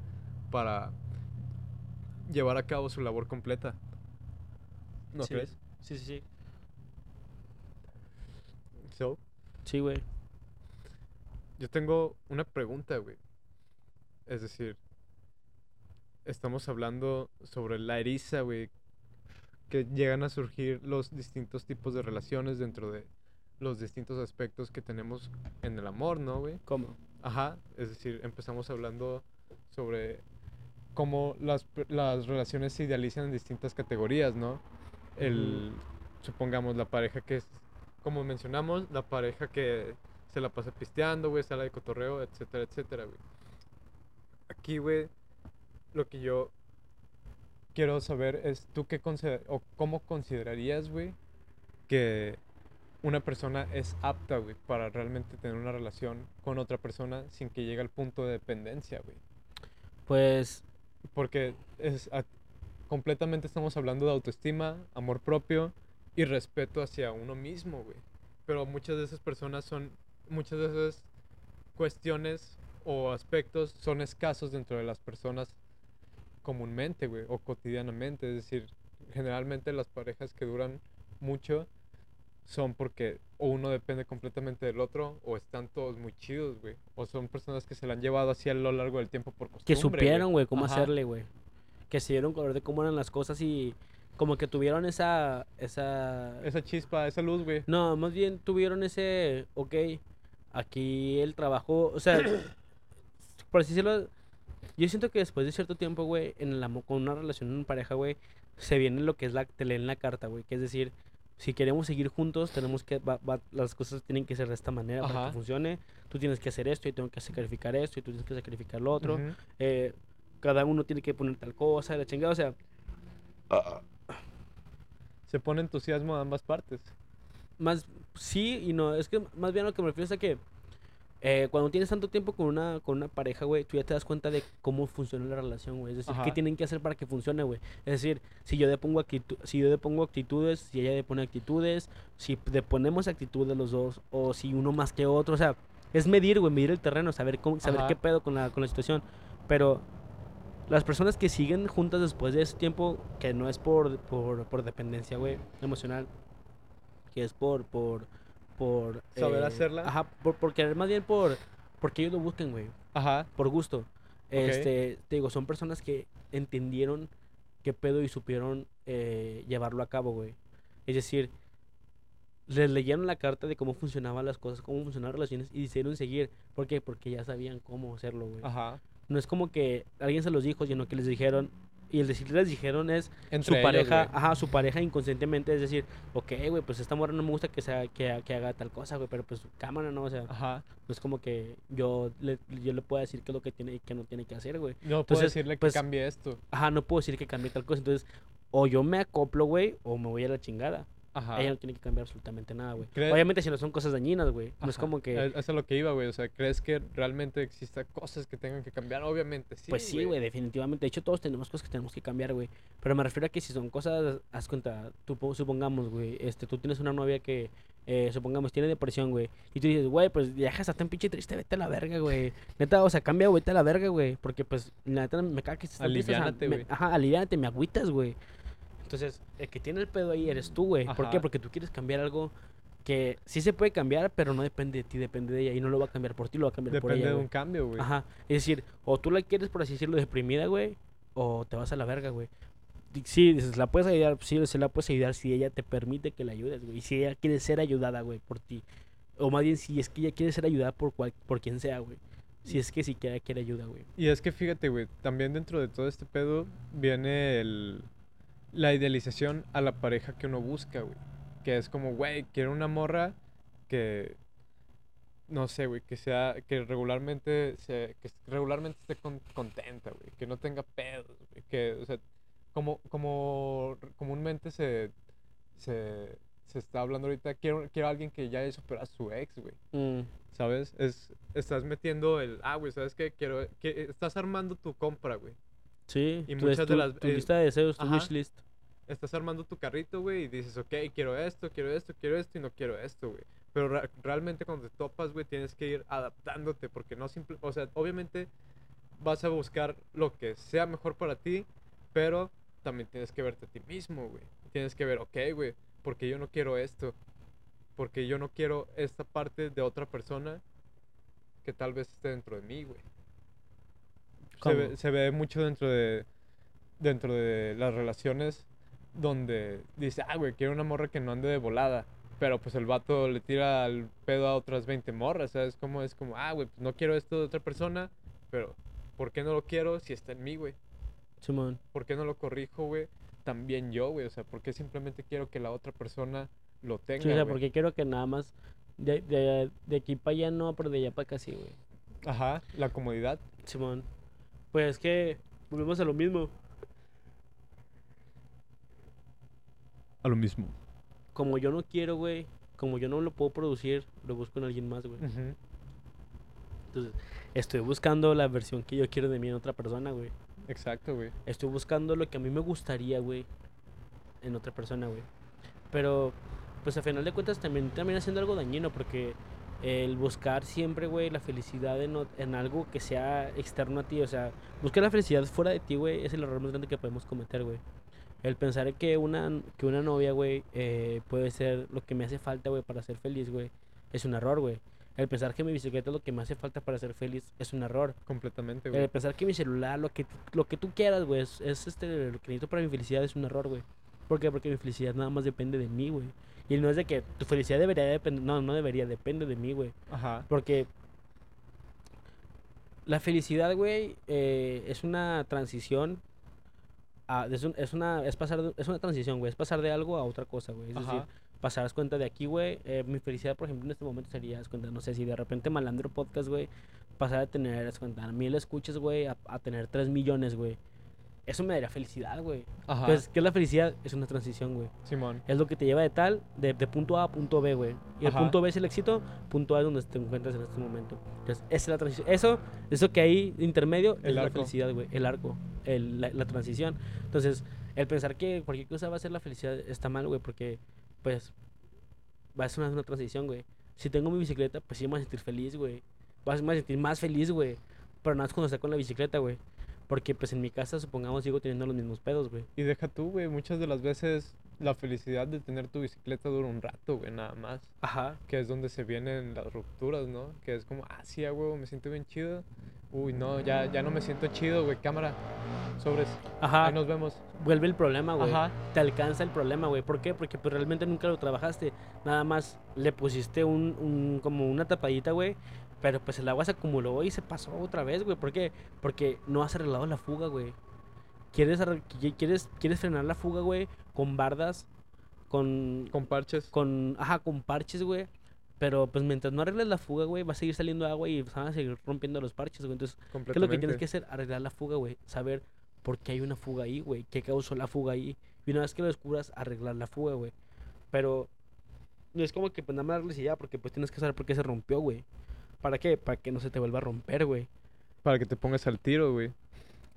para llevar a cabo su labor completa. ¿No Sí. crees? Sí, sí, sí. So, Sí, güey. yo tengo una pregunta, güey. Es decir, estamos hablando sobre la eriza, güey, que llegan a surgir los distintos tipos de relaciones dentro de los distintos aspectos que tenemos en el amor, ¿no, güey? ¿Cómo? Ajá, es decir, empezamos hablando sobre cómo las, las relaciones se idealizan en distintas categorías, ¿no? El, supongamos, la pareja que es, como mencionamos, la pareja que se la pasa pisteando, güey, sala de cotorreo, etcétera, etcétera, güey. Aquí, güey, lo que yo quiero saber es, ¿tú qué consider o cómo considerarías, güey, que una persona es apta, güey, para realmente tener una relación con otra persona sin que llegue al punto de dependencia, güey. Pues, Porque es completamente estamos hablando de autoestima, amor propio y respeto hacia uno mismo, güey. Pero muchas de esas personas son, muchas de esas cuestiones o aspectos son escasos dentro de las personas comúnmente, güey, o cotidianamente. Es decir, generalmente las parejas que duran mucho son porque o uno depende completamente del otro o están todos muy chidos, güey. O son personas que se la han llevado así a lo largo del tiempo por costumbre. que supieron, güey, cómo Ajá. hacerle, güey. Que se dieron color de cómo eran las cosas y como que tuvieron esa... Esa... Esa chispa, esa luz, güey. No, más bien tuvieron ese, ok, aquí el trabajo, o sea, por así decirlo, yo siento que después de cierto tiempo, güey, en el amor, con una relación en pareja, güey, se viene lo que es la, te leen la carta, güey, que es decir, si queremos seguir juntos, tenemos que, va- va- las cosas tienen que ser de esta manera para Ajá. que funcione, tú tienes que hacer esto, y tengo que sacrificar esto, y tú tienes que sacrificar lo otro, Ujú. eh, cada uno tiene que poner tal cosa, la chingada, o sea, Se pone entusiasmo a ambas partes. Más sí y no. Es que más bien lo que me refiero es a que eh, cuando tienes tanto tiempo con una, con una pareja, güey, tú ya te das cuenta de cómo funciona la relación, güey. Es decir, qué Ajá. tienen que hacer para que funcione, güey. Es decir, si yo depongo actitu- si yo depongo actitudes, si ella depone actitudes, si deponemos actitudes los dos, o si uno más que otro, o sea, es medir, güey, medir el terreno, saber cómo, saber Ajá. qué pedo con la, con la situación. Pero las personas que siguen juntas después de ese tiempo, que no es por, por, por dependencia, güey, emocional, que es por, por, por... Saber hacerla. Ajá, por, por querer, más bien por, porque ellos lo busquen, güey, Ajá. por gusto. Este, te digo, son personas que entendieron qué pedo y supieron eh, llevarlo a cabo, güey. Es decir, les leyeron la carta de cómo funcionaban las cosas, cómo funcionaban las relaciones y decidieron seguir. ¿Por qué? Porque ya sabían cómo hacerlo, güey. Ajá. No es como que alguien se los dijo, sino que les dijeron. Y el decir les dijeron es Entre su pareja, ajá, su pareja inconscientemente, es decir, ok, güey, pues esta morra no me gusta que, sea, que, que haga tal cosa, güey, pero pues cámara, ¿no? O sea, Ajá. no es como que yo le, yo le pueda decir qué es lo que tiene y qué no tiene que hacer, güey. No puedo decirle que pues, cambie esto. Ajá, no puedo decir que cambie tal cosa, entonces, o yo me acoplo, güey, o me voy a la chingada. Ajá. ella no tiene que cambiar absolutamente nada, güey. ¿Crees- Obviamente si no son cosas dañinas, güey. No es como que... es- Eso es lo que iba, güey. O sea, ¿crees que realmente exista cosas que tengan que cambiar? Obviamente sí. pues sí, güey, definitivamente. De hecho, todos tenemos cosas que tenemos que cambiar, güey. Pero me refiero a que si son cosas, haz cuenta, tú po- supongamos, güey, este, tú tienes una novia que, eh, supongamos, tiene depresión, güey. Y tú dices, güey, pues ya estás tan pinche triste, vete a la verga, güey. Neta, o sea, cambia, güey, vete a la verga, güey. Porque, pues, la neta me caga que estés tan triste, o sea, me-. Ajá, aliviánate, me agüitas, güey. Entonces, el que tiene el pedo ahí eres tú, güey. ¿Por qué? Porque tú quieres cambiar algo que sí se puede cambiar, pero no depende de ti, depende de ella. Y no lo va a cambiar por ti, lo va a cambiar por Depende ella, de güey. un cambio, güey. Ajá. Es decir, o tú la quieres, por así decirlo, deprimida, güey, o te vas a la verga, güey. Sí, dices, la puedes ayudar, sí, se la puedes ayudar si ella te permite que la ayudes, güey. Y si ella quiere ser ayudada, güey, por ti. O más bien, si es que ella quiere ser ayudada por, cual, por quien sea, güey. Si es que siquiera quiere ayuda, güey. Y es que fíjate, güey, también dentro de todo este pedo viene el, la idealización a la pareja que uno busca, güey. Que es como, güey, quiero una morra que, no sé, güey, que sea, que regularmente, se, que regularmente esté con- contenta, güey. Que no tenga pedos, güey. Que, o sea, como, como comúnmente se, se, se está hablando ahorita, quiero, quiero a alguien que ya haya superado a su ex, güey. Mm, ¿Sabes? Es, estás metiendo el, ah, güey, ¿sabes qué? Quiero, que estás armando tu compra, güey. Sí, Y tu- muchas de tu- las- Tu eh, lista de deseos, tu ajá. wishlist. Estás armando tu carrito, güey, y dices, ok, quiero esto, quiero esto, quiero esto y no quiero esto, güey. Pero realmente cuando te topas, güey, tienes que ir adaptándote porque no simple, o sea, obviamente vas a buscar lo que sea mejor para ti, pero también tienes que verte a ti mismo, güey. Tienes que ver, ok, güey, porque yo no quiero esto, porque yo no quiero esta parte de otra persona que tal vez esté dentro de mí, güey. Se ve, se ve mucho dentro de dentro de las relaciones donde dice, ah, güey, quiero una morra que no ande de volada. Pero pues el vato le tira el pedo a otras 20 morras, ¿sabes? Como es como, ah, güey, pues no quiero esto de otra persona, pero ¿por qué no lo quiero si está en mí, güey? Simón. ¿Por qué no lo corrijo, güey? También yo, güey. O sea, ¿por qué simplemente quiero que la otra persona lo tenga? Sí, o sea, güey? porque quiero que nada más de, de, de aquí para allá no, pero de allá para acá sí, güey. Ajá, la comodidad. Simón. Pues es que volvemos a lo mismo. A lo mismo. Como yo no quiero, güey, como yo no lo puedo producir, lo busco en alguien más, güey. Entonces, estoy buscando la versión que yo quiero de mí en otra persona, güey. Exacto, güey. Estoy buscando lo que a mí me gustaría, güey, en otra persona, güey. Pero, pues a final de cuentas también termina siendo algo dañino porque el buscar siempre, güey, la felicidad en, en algo que sea externo a ti, o sea, buscar la felicidad fuera de ti, güey, es el error más grande que podemos cometer, güey. El pensar que una, que una novia, güey, eh, puede ser lo que me hace falta, güey, para ser feliz, güey, es un error, güey. El pensar que mi bicicleta es lo que me hace falta para ser feliz es un error. Completamente, El güey. pensar que mi celular, lo que, lo que tú quieras, güey, es, es, este, lo que necesito para mi felicidad es un error, güey. ¿Por qué? Porque mi felicidad nada más depende de mí, güey. Y no es de que tu felicidad debería depender, no, no debería, depende de mí, güey. Ajá. Porque la felicidad, güey, eh, es una transición. A, es, un- es una es pasar de- es una transición, güey, es pasar de algo a otra cosa, güey. Es decir, Ajá. pasar haz cuenta de aquí, güey. eh, mi felicidad, por ejemplo, en este momento sería, cuenta, no sé, si de repente Malandro Podcast, güey, pasar a tener, haz cuenta, mil escuchas, güey, a, a tener tres millones, güey. Eso me daría felicidad, güey. Ajá. Pues, ¿qué es la felicidad? Es una transición, güey. Simón. Es lo que te lleva de tal, de, de punto A a punto B, güey. Y el Ajá. punto B es el éxito, punto A es donde te encuentras en este momento. Entonces, esa es la transición. Eso, eso que hay intermedio es El la arco. felicidad, güey. El arco, el- la, la transición. Entonces, el pensar que cualquier cosa va a ser la felicidad está mal, güey, porque, pues, va a ser una, una transición, güey. Si tengo mi bicicleta, pues sí me voy a sentir feliz, güey. Vas a sentir más feliz, güey. Pero nada más cuando esté con la bicicleta, güey. Porque, pues, en mi casa, supongamos, sigo teniendo los mismos pedos, güey. Y deja tú, güey. Muchas de las veces la felicidad de tener tu bicicleta dura un rato, güey, nada más. Ajá. Que es donde se vienen las rupturas, ¿no? Que es como, ah, sí, huevo, me siento bien chido. Uy, no, ya, ya no me siento chido, güey. Cámara, sobres. Ajá. Ahí nos vemos. vuelve el problema, güey. Ajá. Te alcanza el problema, güey. ¿Por qué? Porque pues realmente nunca lo trabajaste. Nada más le pusiste un, un como una tapadita, güey. Pero pues el agua se acumuló y se pasó otra vez, güey. ¿Por qué? Porque no has arreglado la fuga, güey. Quieres, quieres, quieres frenar la fuga, güey, con bardas, con, Con parches. con, ajá, con parches, güey. Pero pues mientras no arregles la fuga, güey, va a seguir saliendo agua y van a seguir rompiendo los parches, güey. Entonces, ¿Qué es lo que tienes que hacer? Arreglar la fuga, güey. Saber por qué hay una fuga ahí, güey. ¿Qué causó la fuga ahí? Y una vez que lo descubras, arreglar la fuga, güey. Pero no es como que pues nada más darles y ya, porque pues tienes que saber por qué se rompió, güey. ¿Para qué? Para que no se te vuelva a romper, güey. Para que te pongas al tiro, güey.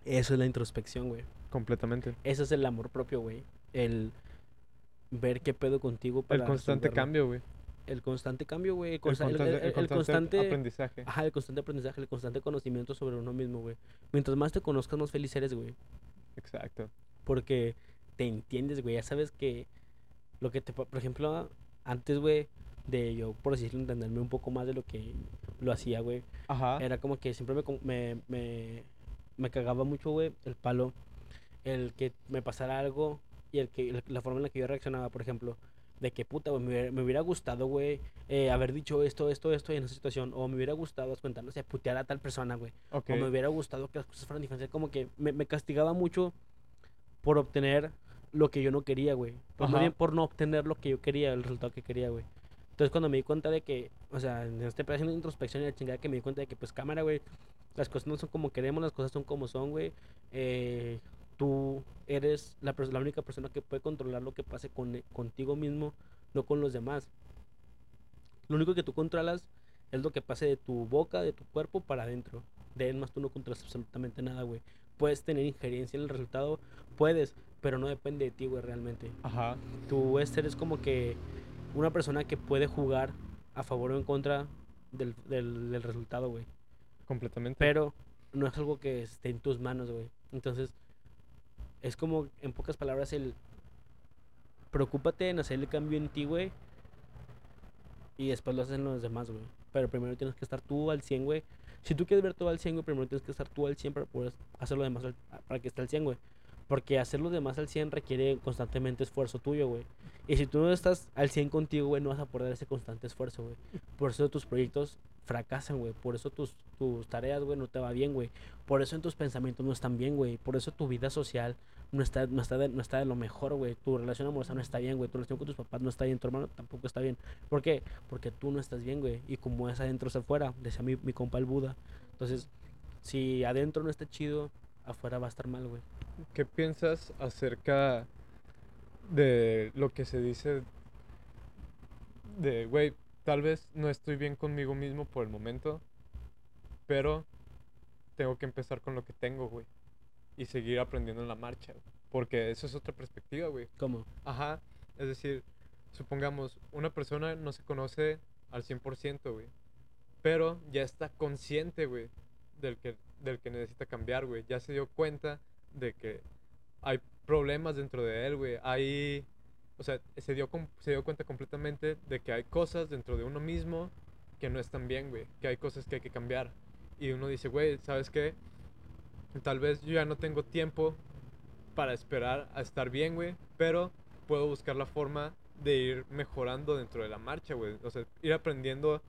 Eso es la introspección, güey. Completamente. Eso es el amor propio, güey. El ver qué pedo contigo para El constante resolverlo. cambio, güey. El constante cambio, güey. El, El, consta- el- constante- el- el el constante constante... aprendizaje. Ajá, el constante aprendizaje, el constante conocimiento sobre uno mismo, güey. Mientras más te conozcas, más feliz eres, güey. Exacto. Porque te entiendes, güey. Ya sabes que lo que te... Por ejemplo, antes, güey, de yo, por decirlo, entenderme un poco más de lo que lo hacía, güey. Ajá. Era como que siempre me, me, me, me cagaba mucho, güey, el palo. El que me pasara algo y el que, la forma en la que yo reaccionaba, por ejemplo. De que puta, güey, me, hubiera- me hubiera gustado, güey, eh, haber dicho esto, esto, esto en esa situación. O me hubiera gustado, cuenta, no sé, putear a tal persona, güey. O me hubiera gustado que las cosas fueran diferentes. Como que me, me castigaba mucho por obtener lo que yo no quería, güey. Por, más bien por no obtener lo que yo quería, el resultado que quería, güey. Entonces cuando me di cuenta de que, o sea, en este de introspección y la chingada que me di cuenta de que, pues cámara, güey, las cosas no son como queremos, las cosas son como son, güey. Eh, tú eres la, la única persona que puede controlar lo que pase con, contigo mismo, no con los demás. Lo único que tú controlas es lo que pase de tu boca, de tu cuerpo para adentro. De él más tú no controlas absolutamente nada, güey. Puedes tener injerencia en el resultado, puedes, pero no depende de ti, güey, realmente. Ajá. Tú este, eres como que una persona que puede jugar a favor o en contra del, del, del resultado, güey. Completamente. Pero no es algo que esté en tus manos, güey. Entonces, es como, en pocas palabras, el... Preocúpate en hacer el cambio en ti, güey. Y después lo hacen los demás, güey. Pero primero tienes que estar tú al 100, güey. Si tú quieres ver todo al 100, güey, primero tienes que estar tú al 100 para poder hacer lo demás al- para que esté al 100, güey. Porque hacer lo demás al 100 requiere constantemente esfuerzo tuyo, güey. Y si tú no estás al 100 contigo, güey, no vas a poder ese constante esfuerzo, güey. Por eso tus proyectos fracasan, güey. Por eso tus, tus tareas, güey, no te va bien, güey. Por eso en tus pensamientos no están bien, güey. Por eso tu vida social no está, no está, de, no está de lo mejor, güey. Tu relación amorosa no está bien, güey. Tu relación con tus papás no está bien. Tu hermano tampoco está bien. ¿Por qué? Porque tú no estás bien, güey. Y como es adentro es afuera, decía mi, mi compa el Buda. Entonces, si adentro no está chido, afuera va a estar mal, güey. ¿Qué piensas acerca de lo que se dice de, güey, tal vez no estoy bien conmigo mismo por el momento, pero tengo que empezar con lo que tengo, güey, y seguir aprendiendo en la marcha, güey, porque eso es otra perspectiva, güey. ¿Cómo? Ajá, es decir, supongamos, una persona no se conoce al 100%, güey, pero ya está consciente, güey, del que, del que necesita cambiar, güey. Ya se dio cuenta de que hay problemas dentro de él, güey. Hay, o sea, se dio, se dio cuenta completamente de que hay cosas dentro de uno mismo que no están bien, güey. Que hay cosas que hay que cambiar. Y uno dice, güey, ¿sabes qué? Tal vez yo ya no tengo tiempo para esperar a estar bien, güey. Pero puedo buscar la forma de ir mejorando dentro de la marcha, güey. O sea, ir aprendiendo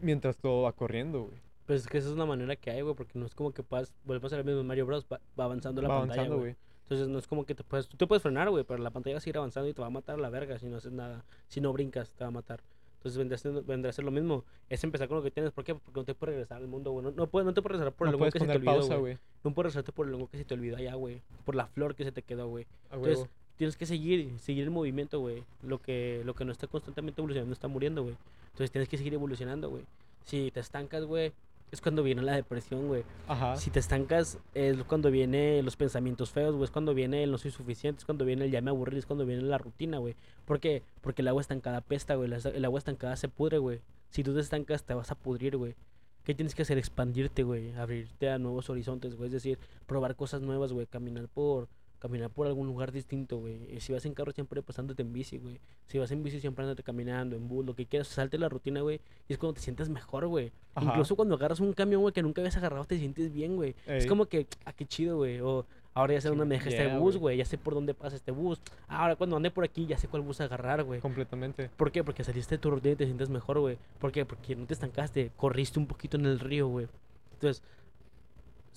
mientras todo va corriendo, güey. Pues es que esa es una manera que hay, güey, porque no es como que puedas, volvemos a ver el mismo Mario Bros, va, va avanzando la Va pantalla, avanzando, güey. Entonces no es como que te puedes, tú te puedes frenar, güey, pero la pantalla va a seguir avanzando y te va a matar a la verga si no haces nada. Si no brincas, te va a matar. Entonces vendrá a ser, vendrá a ser lo mismo. Es empezar con lo que tienes. ¿Por qué? Porque no te puedes regresar al mundo, güey. No, no, puedes, no te puedes regresar por el No hongo que se te olvidó, güey. No puedes regresarte por el hongo que se te olvidó allá, güey. Por la flor que se te quedó, güey. Entonces, tienes que seguir, seguir el movimiento, güey. Lo que, lo que no está constantemente evolucionando está muriendo, güey. Entonces tienes que seguir evolucionando, güey. Si te estancas, güey, es cuando viene la depresión, güey. Ajá. Si te estancas es cuando vienen los pensamientos feos, güey. Es cuando viene el no soy suficiente, es cuando viene el ya me aburrí, es cuando viene la rutina, güey. ¿Por qué? Porque el agua estancada pesta, güey. El agua estancada se pudre, güey. Si tú te estancas, te vas a pudrir, güey. ¿Qué tienes que hacer? Expandirte, güey. Abrirte a nuevos horizontes, güey. Es decir, probar cosas nuevas, güey. Caminar por caminar por algún lugar distinto, güey. Y Si vas en carro, siempre pasándote en bici, güey. Si vas en bici, siempre andate caminando, en bus, lo que quieras. Salte la rutina, güey. Y es cuando te sientes mejor, güey. Incluso cuando agarras un camión, güey, que nunca habías agarrado, te sientes bien, güey. Es como que, ah, qué chido, güey. O ahora ya sé dónde me deja este bus, güey. güey. Ya sé por dónde pasa este bus. Ahora cuando ande por aquí, ya sé cuál bus agarrar, güey. Completamente. ¿Por qué? Porque saliste de tu rutina y te sientes mejor, güey. ¿Por qué? Porque no te estancaste, corriste un poquito en el río, güey. Entonces,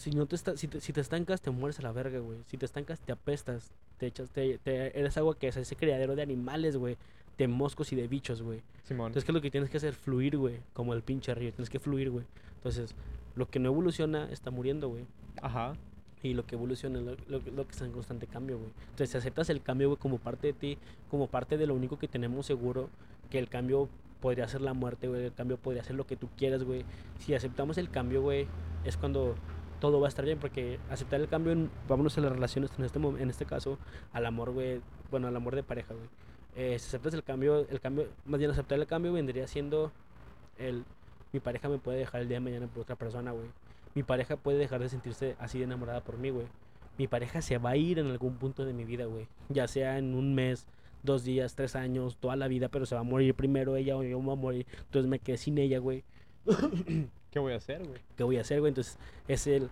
si no te, esta- si te, si te estancas, te mueres a la verga, güey. Si te estancas, te apestas. Te echas, te, te- eres agua que es ese criadero de animales, güey. De moscos y de bichos, güey. Simón. Entonces, ¿qué es lo que tienes que hacer? Fluir, güey. Como el pinche río. Tienes que fluir, güey. Entonces, lo que no evoluciona está muriendo, güey. Ajá. Y lo que evoluciona es lo, lo- lo que está en constante cambio, güey. Entonces, si aceptas el cambio, güey, como parte de ti, como parte de lo único que tenemos seguro, que el cambio podría ser la muerte, güey, el cambio podría ser lo que tú quieras, güey. Si aceptamos el cambio, güey, es cuando todo va a estar bien, porque aceptar el cambio, en- vámonos a las relaciones, en este, en este caso, al amor, güey, bueno, al amor de pareja, güey. Eh, si aceptas el cambio, el cambio, más bien aceptar el cambio vendría siendo el, mi pareja me puede dejar el día de mañana por otra persona, güey. Mi pareja puede dejar de sentirse así de enamorada por mí, güey. Mi pareja se va a ir en algún punto de mi vida, güey. Ya sea en un mes, dos días, tres años, toda la vida, pero se va a morir primero ella o yo me voy a morir. Entonces me quedé sin ella, güey. ¿Qué voy a hacer, güey? ¿Qué voy a hacer, güey? Entonces es el...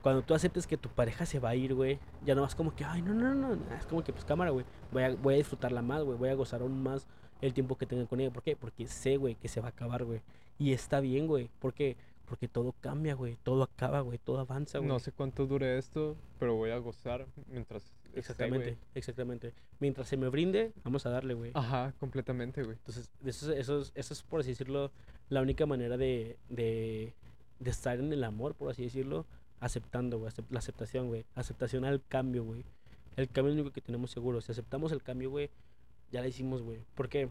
Cuando tú aceptes que tu pareja se va a ir, güey, ya no vas como que, ay, no, no, no, no. Es como que, pues cámara, güey. Voy a, voy a disfrutarla más, güey. Voy a gozar aún más el tiempo que tenga con ella. ¿Por qué? Porque sé, güey, que se va a acabar, güey. Y está bien, güey. ¿Por qué? Porque todo cambia, güey. Todo acaba, güey. Todo avanza, güey. No sé cuánto dure esto, pero voy a gozar mientras Exactamente, güey. exactamente. Mientras se me brinde, vamos a darle, güey. Ajá, completamente, güey. Entonces, eso, es- eso, es- eso es, por así decirlo, la única manera de, de, de estar en el amor, por así decirlo, aceptando, güey, la aceptación, güey, aceptación al cambio, güey. El cambio es lo único que tenemos seguro. Si aceptamos el cambio, güey, ya la hicimos, güey. ¿Por qué?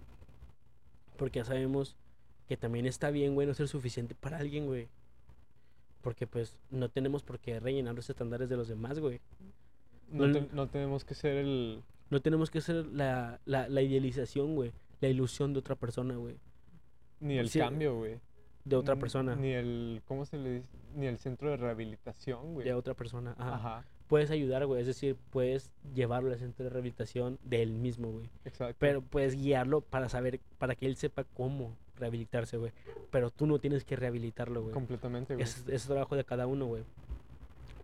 Porque ya sabemos que también está bien, güey, no ser suficiente para alguien, güey. Porque, pues, no tenemos por qué rellenar los estándares de los demás, güey. No, No- te- no tenemos que ser el... No tenemos que ser la, la, la idealización, güey. La ilusión de otra persona, güey. Ni el Sí, cambio, güey. De otra persona. Ni el... ¿Cómo se le dice? Ni el centro de rehabilitación, güey. de otra persona. Ajá. Ajá, Puedes ayudar, güey. Es decir, puedes llevarlo al centro de rehabilitación de él mismo, güey. exacto. Pero puedes guiarlo para saber, para que él sepa cómo rehabilitarse, güey. Pero tú no tienes que rehabilitarlo, güey. Completamente, güey. Es, es trabajo de cada uno, güey.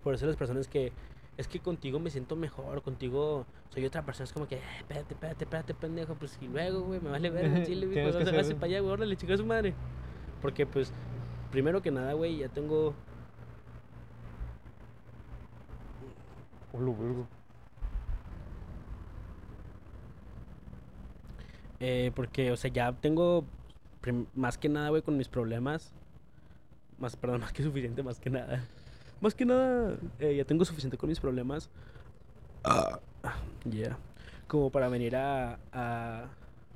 Por eso las personas que... Es que contigo me siento mejor, contigo soy otra persona. Es como que, "Eh, espérate, espérate, espérate, pendejo. Pues y luego, güey, me vale ver en Chile, güey. Pues a ser- para allá, güey. Órale, chica su madre. Porque, pues, primero que nada, güey, ya tengo Hola, verga. Eh, porque, o sea, ya tengo más que nada, güey, con mis problemas. Más, perdón, más que suficiente, más que nada. Más que nada, eh, ya tengo suficiente con mis problemas. Ah, yeah. Como para venir a, a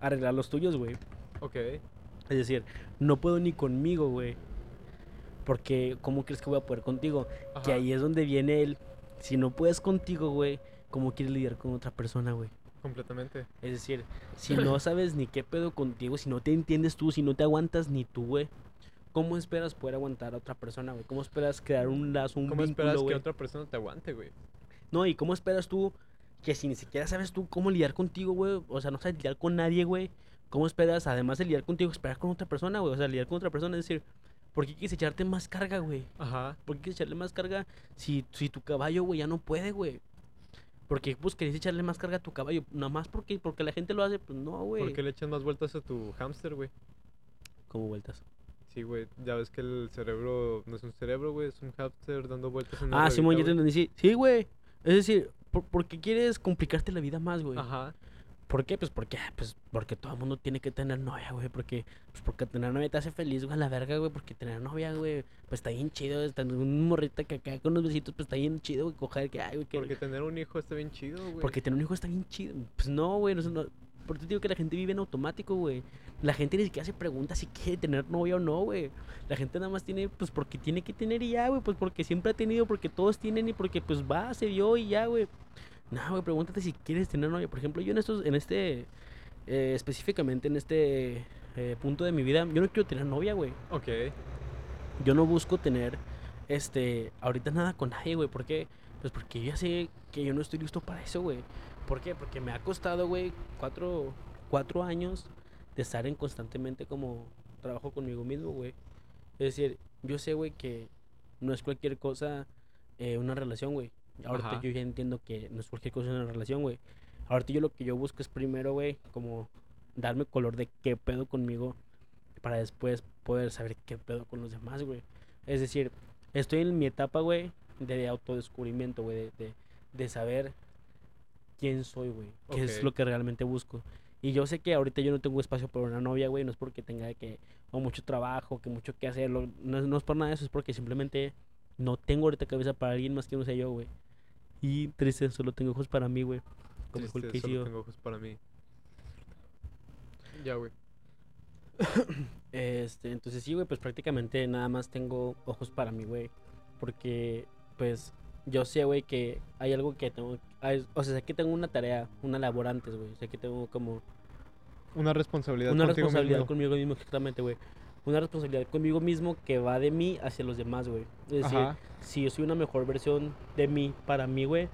arreglar los tuyos, güey. Ok. Es decir, no puedo ni conmigo, güey. Porque, ¿cómo crees que voy a poder contigo? Que ahí es donde viene el. Si no puedes contigo, güey, ¿cómo quieres lidiar con otra persona, güey? Completamente. Es decir, si no sabes ni qué pedo contigo, si no te entiendes tú, si no te aguantas ni tú, güey, ¿cómo esperas poder aguantar a otra persona, güey? ¿Cómo esperas crear un lazo, un ¿Cómo vínculo, esperas que otra persona te aguante, güey? No, y ¿cómo esperas tú que si ni siquiera sabes tú cómo lidiar contigo, güey? O sea, no sabes lidiar con nadie, güey. ¿Cómo esperas, además de lidiar contigo, esperar con otra persona, güey? O sea, lidiar con otra persona, es decir, ¿por qué quieres echarte más carga, güey? Ajá. ¿Por qué quieres echarle más carga si, si tu caballo, güey, ya no puede, güey? Porque, pues, querés echarle más carga a tu caballo. Nada más porque, porque la gente lo hace, pues no, güey. ¿Por qué le echas más vueltas a tu hámster, güey? Como vueltas. Sí, güey. Ya ves que el cerebro no es un cerebro, güey. Es un hámster dando vueltas en una Ah, Simón, ya te entendí. Sí, sí, güey. Es decir, ¿por, por qué quieres complicarte la vida más, güey? Ajá. ¿Por qué? Pues porque, pues porque todo el mundo tiene que tener novia, güey. Porque, pues porque tener novia te hace feliz, güey, a la verga, güey. Porque tener novia, güey, pues está bien chido. Está un morrita que acá con unos besitos, pues está bien chido, güey. Coger que, ay, güey, que. Porque tener un hijo está bien chido, güey. Porque tener un hijo está bien chido. Pues no, güey. No, es- no- por eso digo que la gente vive en automático, güey. La gente ni siquiera se pregunta si quiere tener novia o no, güey. La gente nada más tiene, pues porque tiene que tener y ya, güey. Pues porque siempre ha tenido, porque todos tienen y porque pues va, se dio y ya, güey. No, güey, pregúntate si quieres tener novia. Por ejemplo, yo en estos, en este, eh, específicamente en este eh, punto de mi vida, yo no quiero tener novia, güey. Ok. Yo no busco tener, este, ahorita nada con nadie, güey. ¿Por qué? Pues porque yo ya sé que yo no estoy listo para eso, güey. ¿Por qué? Porque me ha costado, güey, cuatro, cuatro años de estar en constantemente como trabajo conmigo mismo, güey. Es decir, yo sé, güey, que no es cualquier cosa eh, una relación, güey. Ahorita Ajá. yo ya entiendo que no es cualquier cosa una relación, güey. Ahorita yo lo que yo busco es primero, güey, como darme color de qué pedo conmigo para después poder saber qué pedo con los demás, güey. Es decir, estoy en mi etapa, güey, de autodescubrimiento, güey, de, de, de saber quién soy, güey, qué es lo que realmente busco. Y yo sé que ahorita yo no tengo espacio para una novia, güey, no es porque tenga que, o mucho trabajo, que mucho que hacer, no, es- no es por nada de eso, es porque simplemente No tengo ahorita cabeza para alguien más que no sea yo, güey. Y triste, solo tengo ojos para mí, güey. Como Triste, Casey, solo yo. tengo ojos para mí. Ya, güey. Este, entonces sí, güey, pues prácticamente nada más tengo ojos para mí, güey. Porque, pues, yo sé, güey, que hay algo que tengo. O sea, que tengo una tarea, una labor antes, güey. Sé que tengo como Una responsabilidad una responsabilidad mismo. conmigo mismo, exactamente, güey. Una responsabilidad conmigo mismo que va de mí hacia los demás, güey. Es decir, Ajá. si yo soy una mejor versión de mí para mí, güey,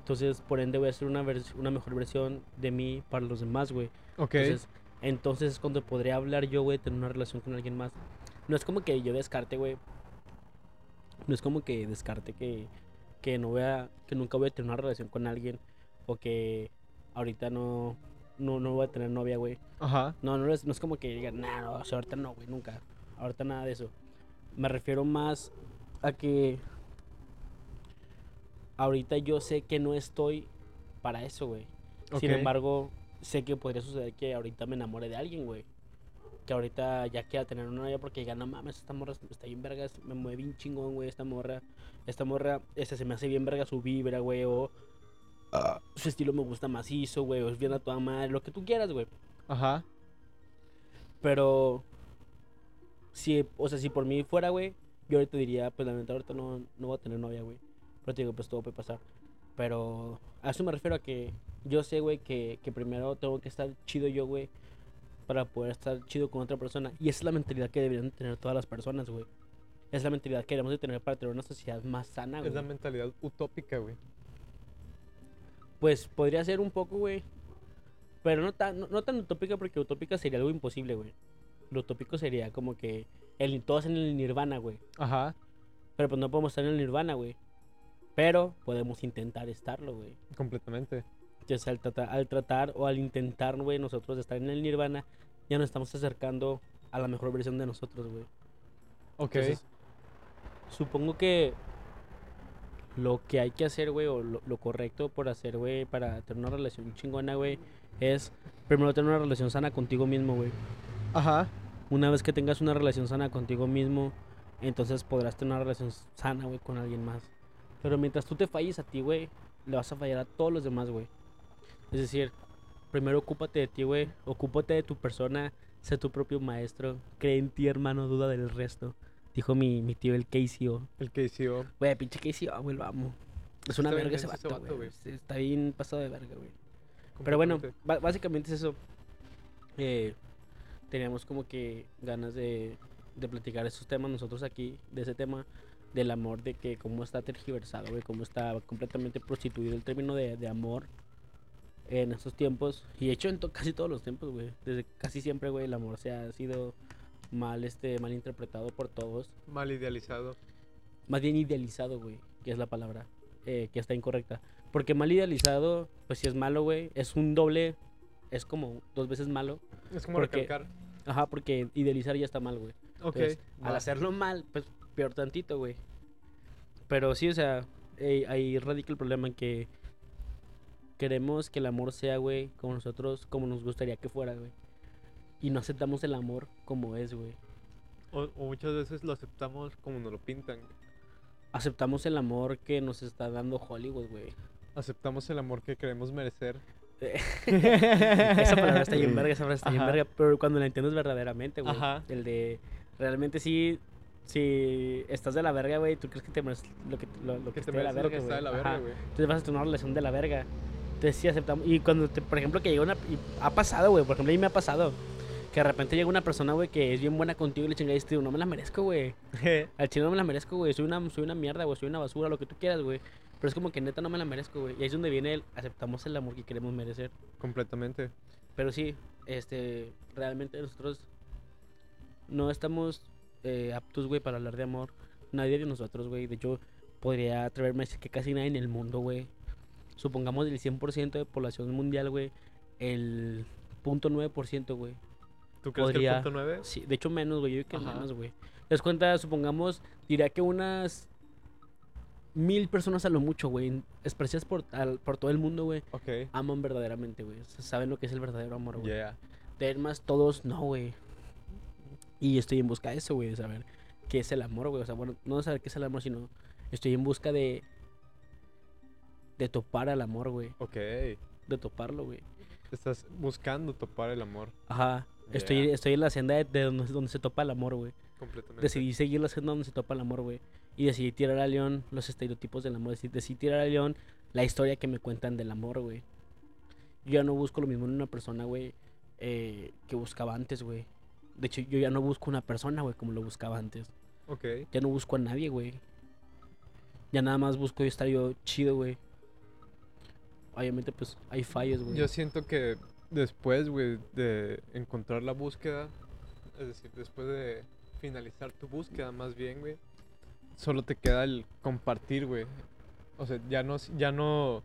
entonces por ende voy a ser una, una mejor versión de mí para los demás, güey. Ok. Entonces, entonces es cuando podría hablar yo, güey, tener una relación con alguien más. No es como que yo descarte, güey. No es como que descarte que, que no voy a, que nunca voy a tener una relación con alguien o que ahorita no, no, no voy a tener novia, güey. Ajá. No, no es, no es como que digan, nah, no, o sea, ahorita no, güey, nunca. Ahorita nada de eso. Me refiero más a que ahorita yo sé que no estoy para eso, güey. Sin embargo, sé que podría suceder que ahorita me enamore de alguien, güey. Que ahorita ya quiera tener una novia porque diga, no mames, esta morra está bien vergas, me mueve bien chingón, güey, esta morra. Esta morra, este se me hace bien verga su vibra, güey, o ah, su estilo me gusta macizo, güey, o es bien a toda madre, lo que tú quieras, güey. Ajá. Pero, si, o sea, si por mí fuera, güey, yo ahorita diría, pues la neta, ahorita no, no voy a tener novia, güey. Pero te digo, pues todo puede pasar. Pero a eso me refiero a que yo sé, güey, que, que primero tengo que estar chido yo, güey, para poder estar chido con otra persona. Y esa es la mentalidad que deberían tener todas las personas, güey. Es la mentalidad que debemos de tener para tener una sociedad más sana, Es la güey. mentalidad utópica, güey. Pues podría ser un poco, güey. Pero no tan, no, no tan utópica porque utópica sería algo imposible, güey. Lo utópico sería como que el, todos en el nirvana, güey. Ajá. Pero pues no podemos estar en el nirvana, güey. Pero podemos intentar estarlo, güey. Completamente. Entonces al, trata- al tratar o al intentar, güey, nosotros estar en el nirvana, ya nos estamos acercando a la mejor versión de nosotros, güey. Ok. Entonces, supongo que lo que hay que hacer, güey, o lo, lo correcto por hacer, güey, para tener una relación chingona, güey, es primero tener una relación sana contigo mismo, güey. Ajá. Una vez que tengas una relación sana contigo mismo, entonces podrás tener una relación sana, güey, con alguien más. Pero mientras tú te falles a ti, güey, le vas a fallar a todos los demás, güey. Es decir, primero ocúpate de ti, güey. Ocúpate de tu persona. Sé tu propio maestro. Cree en ti, hermano, duda del resto. Dijo mi, mi tío, el KCO. El hizo. Güey, pinche KCO, güey, lo amo. Es una Está verga ese vato, güey. Está bien pasado de verga, güey. Pero bueno, básicamente es eso. Eh, teníamos como que ganas de, de platicar esos temas nosotros aquí, de ese tema del amor, de que cómo está tergiversado, güey, cómo está completamente prostituido el término de, de amor en estos tiempos. Y de hecho en to- casi todos los tiempos, güey. Desde casi siempre, güey, el amor se ha sido mal, este, mal interpretado por todos. Mal idealizado. Más bien idealizado, güey, que es la palabra, eh, que está incorrecta. Porque mal idealizado, pues si es malo, güey, es un doble, es como dos veces malo. Es como Porque- recalcar. Ajá, porque idealizar ya está mal, güey. Ok. Entonces, al hacerlo mal, pues peor tantito, güey. Pero sí, o sea, eh, ahí radica el problema en que queremos que el amor sea, güey, como nosotros, como nos gustaría que fuera, güey. Y no aceptamos el amor como es, güey. O, o muchas veces lo aceptamos como nos lo pintan. Aceptamos el amor que nos está dando Hollywood, güey. Aceptamos el amor que queremos merecer. esa palabra está bien verga, esa palabra está bien verga, pero cuando la entiendes verdaderamente, güey. El de realmente sí, si estás de la verga, güey, tú crees que te mereces lo que, lo, lo que, Que te esté de la verga, güey. Entonces vas a tener una relación de la verga. Entonces sí aceptamos. Y cuando, te, por ejemplo, que llega una. y ha pasado, güey. Por ejemplo, a mí me ha pasado. Que de repente llega una persona, güey, que es bien buena contigo y le te digo, no me la merezco, güey. Al chile no me la merezco, güey. Soy una, soy una mierda, güey. Soy una basura, lo que tú quieras, güey. Pero es como que neta no me la merezco, güey. Y ahí es donde viene el aceptamos el amor que queremos merecer. Completamente. Pero sí, este, realmente nosotros no estamos eh, aptos, güey, para hablar de amor. Nadie de nosotros, güey. De hecho, podría atreverme a decir que casi nadie en el mundo, güey. Supongamos del 100% de población mundial, güey, el 0.9%, güey. ¿Tú crees Podría- que el punto 9? Sí, de hecho menos, güey. Yo creo que Ajá. menos, güey. ¿Te das cuenta? Supongamos, diría que unas mil personas a lo mucho, güey, esparcidas por, al- por todo el mundo, güey, Ok. aman verdaderamente, güey. Saben lo que es el verdadero amor, güey. Yeah. De más todos, no, güey. Y estoy en busca de eso, güey, de saber qué es el amor, güey. O sea, bueno, no saber qué es el amor, sino estoy en busca de. De topar al amor, güey. Ok. De toparlo, güey. Estás buscando topar el amor. Ajá. Estoy, estoy en la senda de, de donde, donde se topa el amor, güey. Completamente. Decidí seguir la senda donde se topa el amor, güey. Y decidí tirar al león los estereotipos del amor. Decidí, decidí tirar al león la historia que me cuentan del amor, güey. Yo ya no busco lo mismo en una persona, güey, eh, que buscaba antes, güey. De hecho, yo ya no busco una persona, güey, como lo buscaba antes. Ok. Ya no busco a nadie, güey. Ya nada más busco estar yo chido, güey. Obviamente, pues, hay fallos, güey. Yo siento que después, güey, de encontrar la búsqueda, es decir, después de finalizar tu búsqueda, más bien, güey, solo te queda el compartir, güey. O sea, ya no, ya no,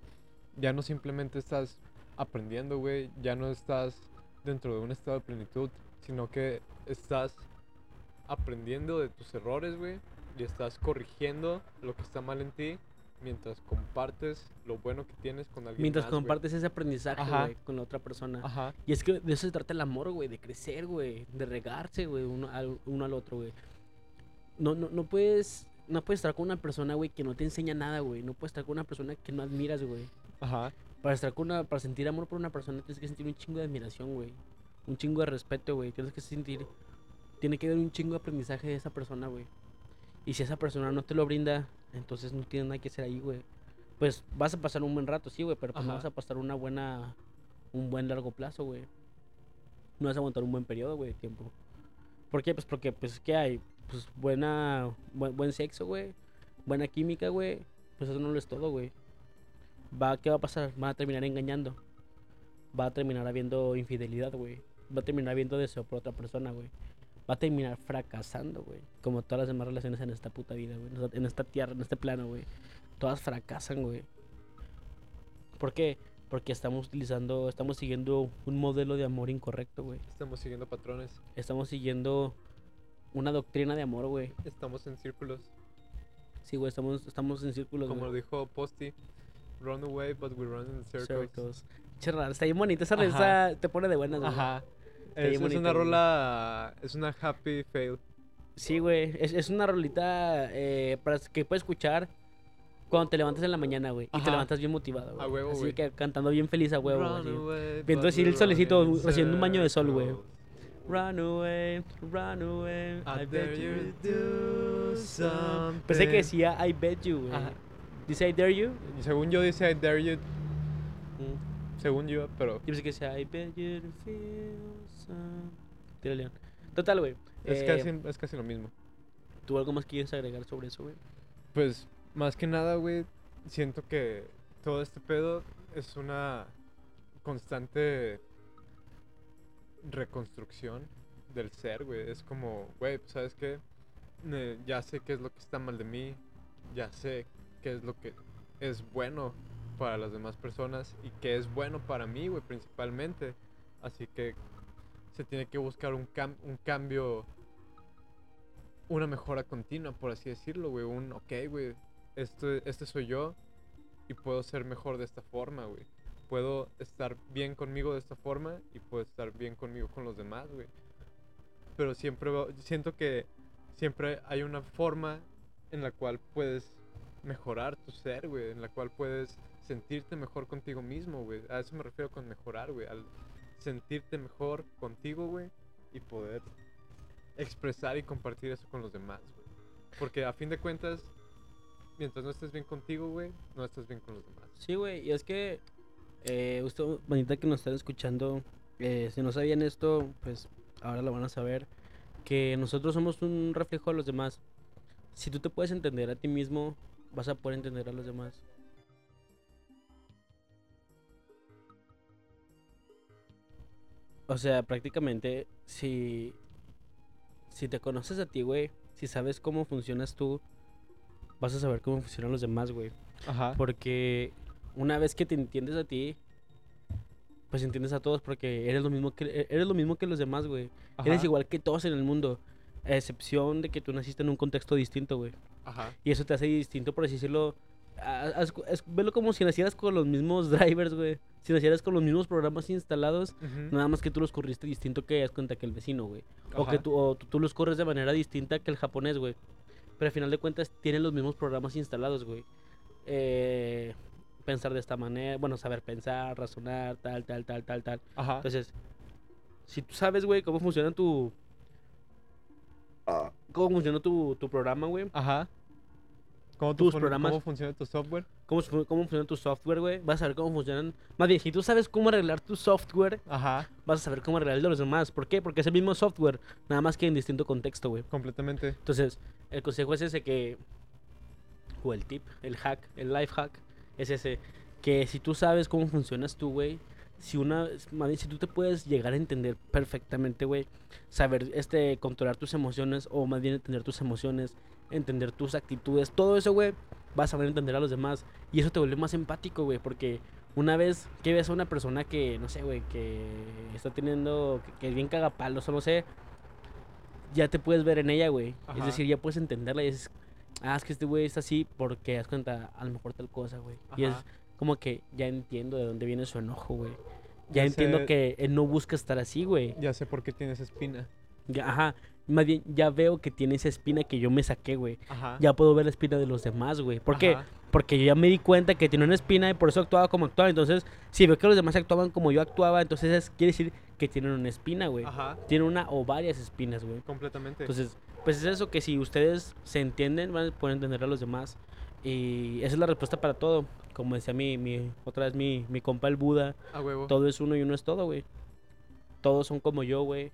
ya no simplemente estás aprendiendo, güey, ya no estás dentro de un estado de plenitud, sino que estás aprendiendo de tus errores, güey, y estás corrigiendo lo que está mal en ti mientras compartes lo bueno que tienes con alguien Mientras más, güey. compartes ese aprendizaje, güey, con la otra persona. Ajá. Y es que de eso se trata el amor, güey, de crecer, güey, de regarse, güey, uno al, uno al otro, güey. No, no, no puedes, no puedes estar con una persona, güey, que no te enseña nada, güey. No puedes estar con una persona que no admiras, güey. Ajá. Para estar con una, para sentir amor por una persona tienes que sentir un chingo de admiración, güey. Un chingo de respeto, güey. Tienes que sentir, tiene que haber un chingo de aprendizaje de esa persona, güey. Y si esa persona no te lo brinda, entonces no tienes nada que hacer ahí, güey. Pues vas a pasar un buen rato, sí, güey, pero pues no vas a pasar una buena, un buen largo plazo, güey. No vas a aguantar un buen periodo, güey, de tiempo. ¿Por qué? Pues porque, pues, ¿qué hay? Pues buena, buen, buen sexo, güey. Buena química, güey. Pues eso no lo es todo, güey. Va, ¿Qué va a pasar? Van a terminar engañando. Va a terminar habiendo infidelidad, güey. Va a terminar habiendo deseo por otra persona, güey. Va a terminar fracasando, güey. Como todas las demás relaciones en esta puta vida, güey. En esta- tierra, en este plano, güey. Todas fracasan, güey. ¿Por qué? Porque estamos utilizando, estamos siguiendo un modelo de amor incorrecto, güey. Estamos siguiendo patrones. Estamos siguiendo una doctrina de amor, güey. Estamos en círculos. Sí, güey, estamos, estamos en círculos, Como lo dijo Posty. Run away, but we run in circles. Circles. Está bien bonita esa risa, te pone de buenas, güey. Ajá. Es, es una rola. Es una happy fail. Sí, güey, es, es una rolita eh, para que puedes escuchar cuando te levantas en la mañana, güey. Y te levantas bien motivado, güey. A huevo, Así que cantando bien feliz a huevo, Viendo así el solecito, recibiendo un baño de sol, güey. Run away, run away, I I bet you do something. Pensé que decía I bet you, güey. Dice I dare you. Según yo dice I dare you. Mm. Según yo, pero. Yo pensé que decía I bet you to feel Tira león. Total, güey. Es, eh, casi, es casi lo mismo. ¿Tú algo más quieres agregar sobre eso, güey? Pues, más que nada, güey, siento que todo este pedo es una constante reconstrucción del ser, güey. Es como, güey, pues, ¿sabes qué? Ya sé qué es lo que está mal de mí, ya sé qué es lo que es bueno para las demás personas y qué es bueno para mí, güey, principalmente. Así que se tiene que buscar un, cam- un cambio, una mejora continua, por así decirlo, güey. Un, ok, güey, este, este soy yo y puedo ser mejor de esta forma, güey. Puedo estar bien conmigo de esta forma y puedo estar bien conmigo con los demás, güey. Pero siempre siento que siempre hay una forma en la cual puedes mejorar tu ser, güey. En la cual puedes sentirte mejor contigo mismo, güey. A eso me refiero con mejorar, güey. Al sentirte mejor contigo, güey. Y poder expresar y compartir eso con los demás, güey. Porque a fin de cuentas, mientras no estés bien contigo, güey, no estás bien con los demás. Sí, güey, y es que eh, usted, bonita que nos están escuchando, eh, si no sabían esto, pues ahora lo van a saber, que nosotros somos un reflejo de los demás. Si tú te puedes entender a ti mismo, vas a poder entender a los demás. O sea, prácticamente, si, si te conoces a ti, güey, si sabes cómo funcionas tú, vas a saber cómo funcionan los demás, güey. Ajá. Porque una vez que te entiendes a ti, pues entiendes a todos porque eres lo mismo que eres lo mismo que los demás, güey. Eres igual que todos en el mundo, a excepción de que tú naciste en un contexto distinto, güey. Ajá. Y eso te hace distinto, por así decirlo, a- es- velo como si nacieras con los mismos drivers, güey. Si nacieras con los mismos programas instalados, nada más que tú los corriste distinto que das cuenta que el vecino, güey. O que tú, o tú, tú los corres de manera distinta que el japonés, güey. Pero al final de cuentas tienen los mismos programas instalados, güey. Eh, pensar de esta manera, bueno, saber pensar, razonar, tal, tal, tal, tal, tal. Ajá. Entonces, si tú sabes, güey, cómo funciona tu... Cómo funciona tu, tu programa, güey. Ajá. ¿Cómo, Tus programas- ¿Cómo funciona tu software? Cómo, cómo funciona tu software, güey. Vas a saber cómo funcionan... Más bien, si tú sabes cómo arreglar tu software, Ajá. vas a saber cómo arreglar el de los demás. ¿Por qué? Porque es el mismo software, nada más que en distinto contexto, güey. Completamente. Entonces, el consejo es ese que... O el tip, el hack, el life hack, es ese. Que si tú sabes cómo funcionas tú, güey, si una... más bien, si tú te puedes llegar a entender perfectamente, güey, saber este controlar tus emociones o más bien entender tus emociones, entender tus actitudes, todo eso, güey, vas a saber entender a los demás y eso te vuelve más empático, güey, porque una vez que ves a una persona que, no sé, güey, que está teniendo, que, que es bien cagapalos o no sé, ya te puedes ver en ella, güey. Es decir, ya puedes entenderla y dices, ah, es que este güey está así porque, das cuenta, a lo mejor tal cosa, güey. Y es como que ya entiendo de dónde viene su enojo, güey. Ya Ya entiendo sé- que él no busca estar así, güey. Ya sé por qué tienes espina. Ya, ajá. Más bien, ya veo que tiene esa espina que yo me saqué, güey. Ajá. Ya puedo ver la espina de los demás, güey. ¿Por qué? Ajá. Porque yo ya me di cuenta que tiene una espina y por eso actuaba como actuaba. Entonces, si veo que los demás actuaban como yo actuaba, entonces es- quiere decir que tienen una espina, güey. Ajá. Tienen una o varias espinas, güey. Completamente. Entonces, pues es eso que si ustedes se entienden, van a poder entender a los demás. Y esa es la respuesta para todo. Como decía mi, mi otra vez mi, mi compa el Buda, a huevo. todo es uno y uno es todo, güey. Todos son como yo, güey.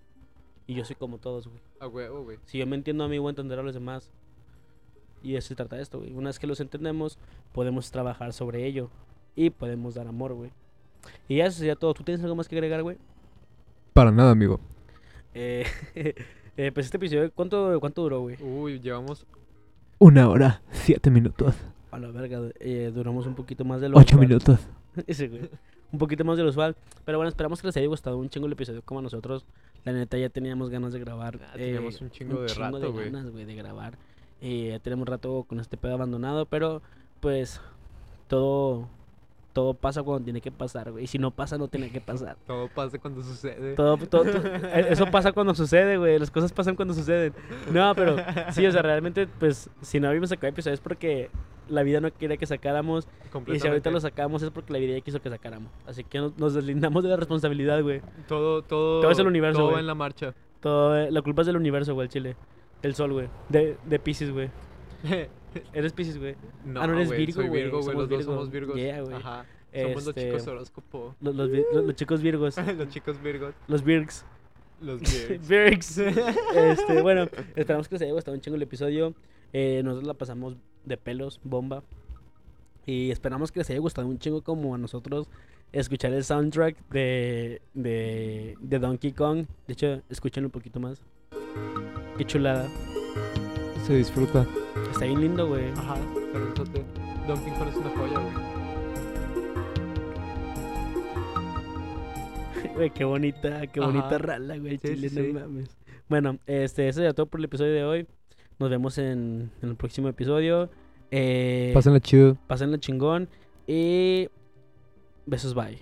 Y yo soy como todos, güey. A huevo, güey. Si yo me entiendo a mí, voy a entender a los demás. Y eso se trata de esto, güey. Una vez que los entendemos, podemos trabajar sobre ello. Y podemos dar amor, güey. Y eso sería todo. ¿Tú tienes algo más que agregar, güey? Para nada, amigo. Eh, eh, pues este episodio, ¿cuánto, cuánto duró, güey? Uy, llevamos una hora, siete minutos, A la verga, eh, duramos un poquito más de lo ocho usual. minutos. Ese, güey. Un poquito más de lo usual. Pero bueno, esperamos que les haya gustado un chingo el episodio como a nosotros. La neta, ya teníamos ganas de grabar. Ah, teníamos eh, un chingo de rato, güey. ganas, güey, de grabar. Eh, ya tenemos rato con este pedo abandonado, pero pues todo todo pasa cuando tiene que pasar, güey. Y si no pasa, no tiene que pasar. Todo pasa cuando sucede. Todo, todo- todo- eh, eso pasa cuando sucede, güey. Las cosas pasan cuando suceden. No, pero sí, o sea, realmente, pues, si no habíamos sacado episodios es porque la vida no quería que sacáramos. Y si ahorita lo sacamos es porque la vida ya quiso que sacáramos. Así que no- nos deslindamos de la responsabilidad, güey. Todo, todo, Todo es el universo, Todo güey. en la marcha. Todo, eh, la culpa es del universo, güey, el chile. Del sol, güey. De, de Pisces, güey. Eres Pisces, güey. no, Ah, no eres Virgo, güey, Virgo, güey. somos Los dos somos Virgos. Yeah, güey. Ajá. Somos los Este, chicos horóscopo. Los, los, los- los chicos virgos. los chicos Virgos. los Virgs. Los. Virgs. este, bueno, esperamos que les haya gustado un chingo el episodio. Eh, nosotros la pasamos de pelos, bomba. Y esperamos que les haya gustado un chingo como a nosotros escuchar el soundtrack de, de, de Donkey Kong. De hecho, escúchenlo un poquito más. Qué chulada. Se disfruta. Está bien lindo, güey. Ajá. Pero Donkey Kong es una joya, güey. Güey, qué bonita, qué bonita rala, güey. Sí, chile, sí, no sí. mames. Bueno, este, eso ya todo por el episodio de hoy. Nos vemos en, en el próximo episodio. Eh, Pásenla chido. pásenla chingón. Y besos, bye.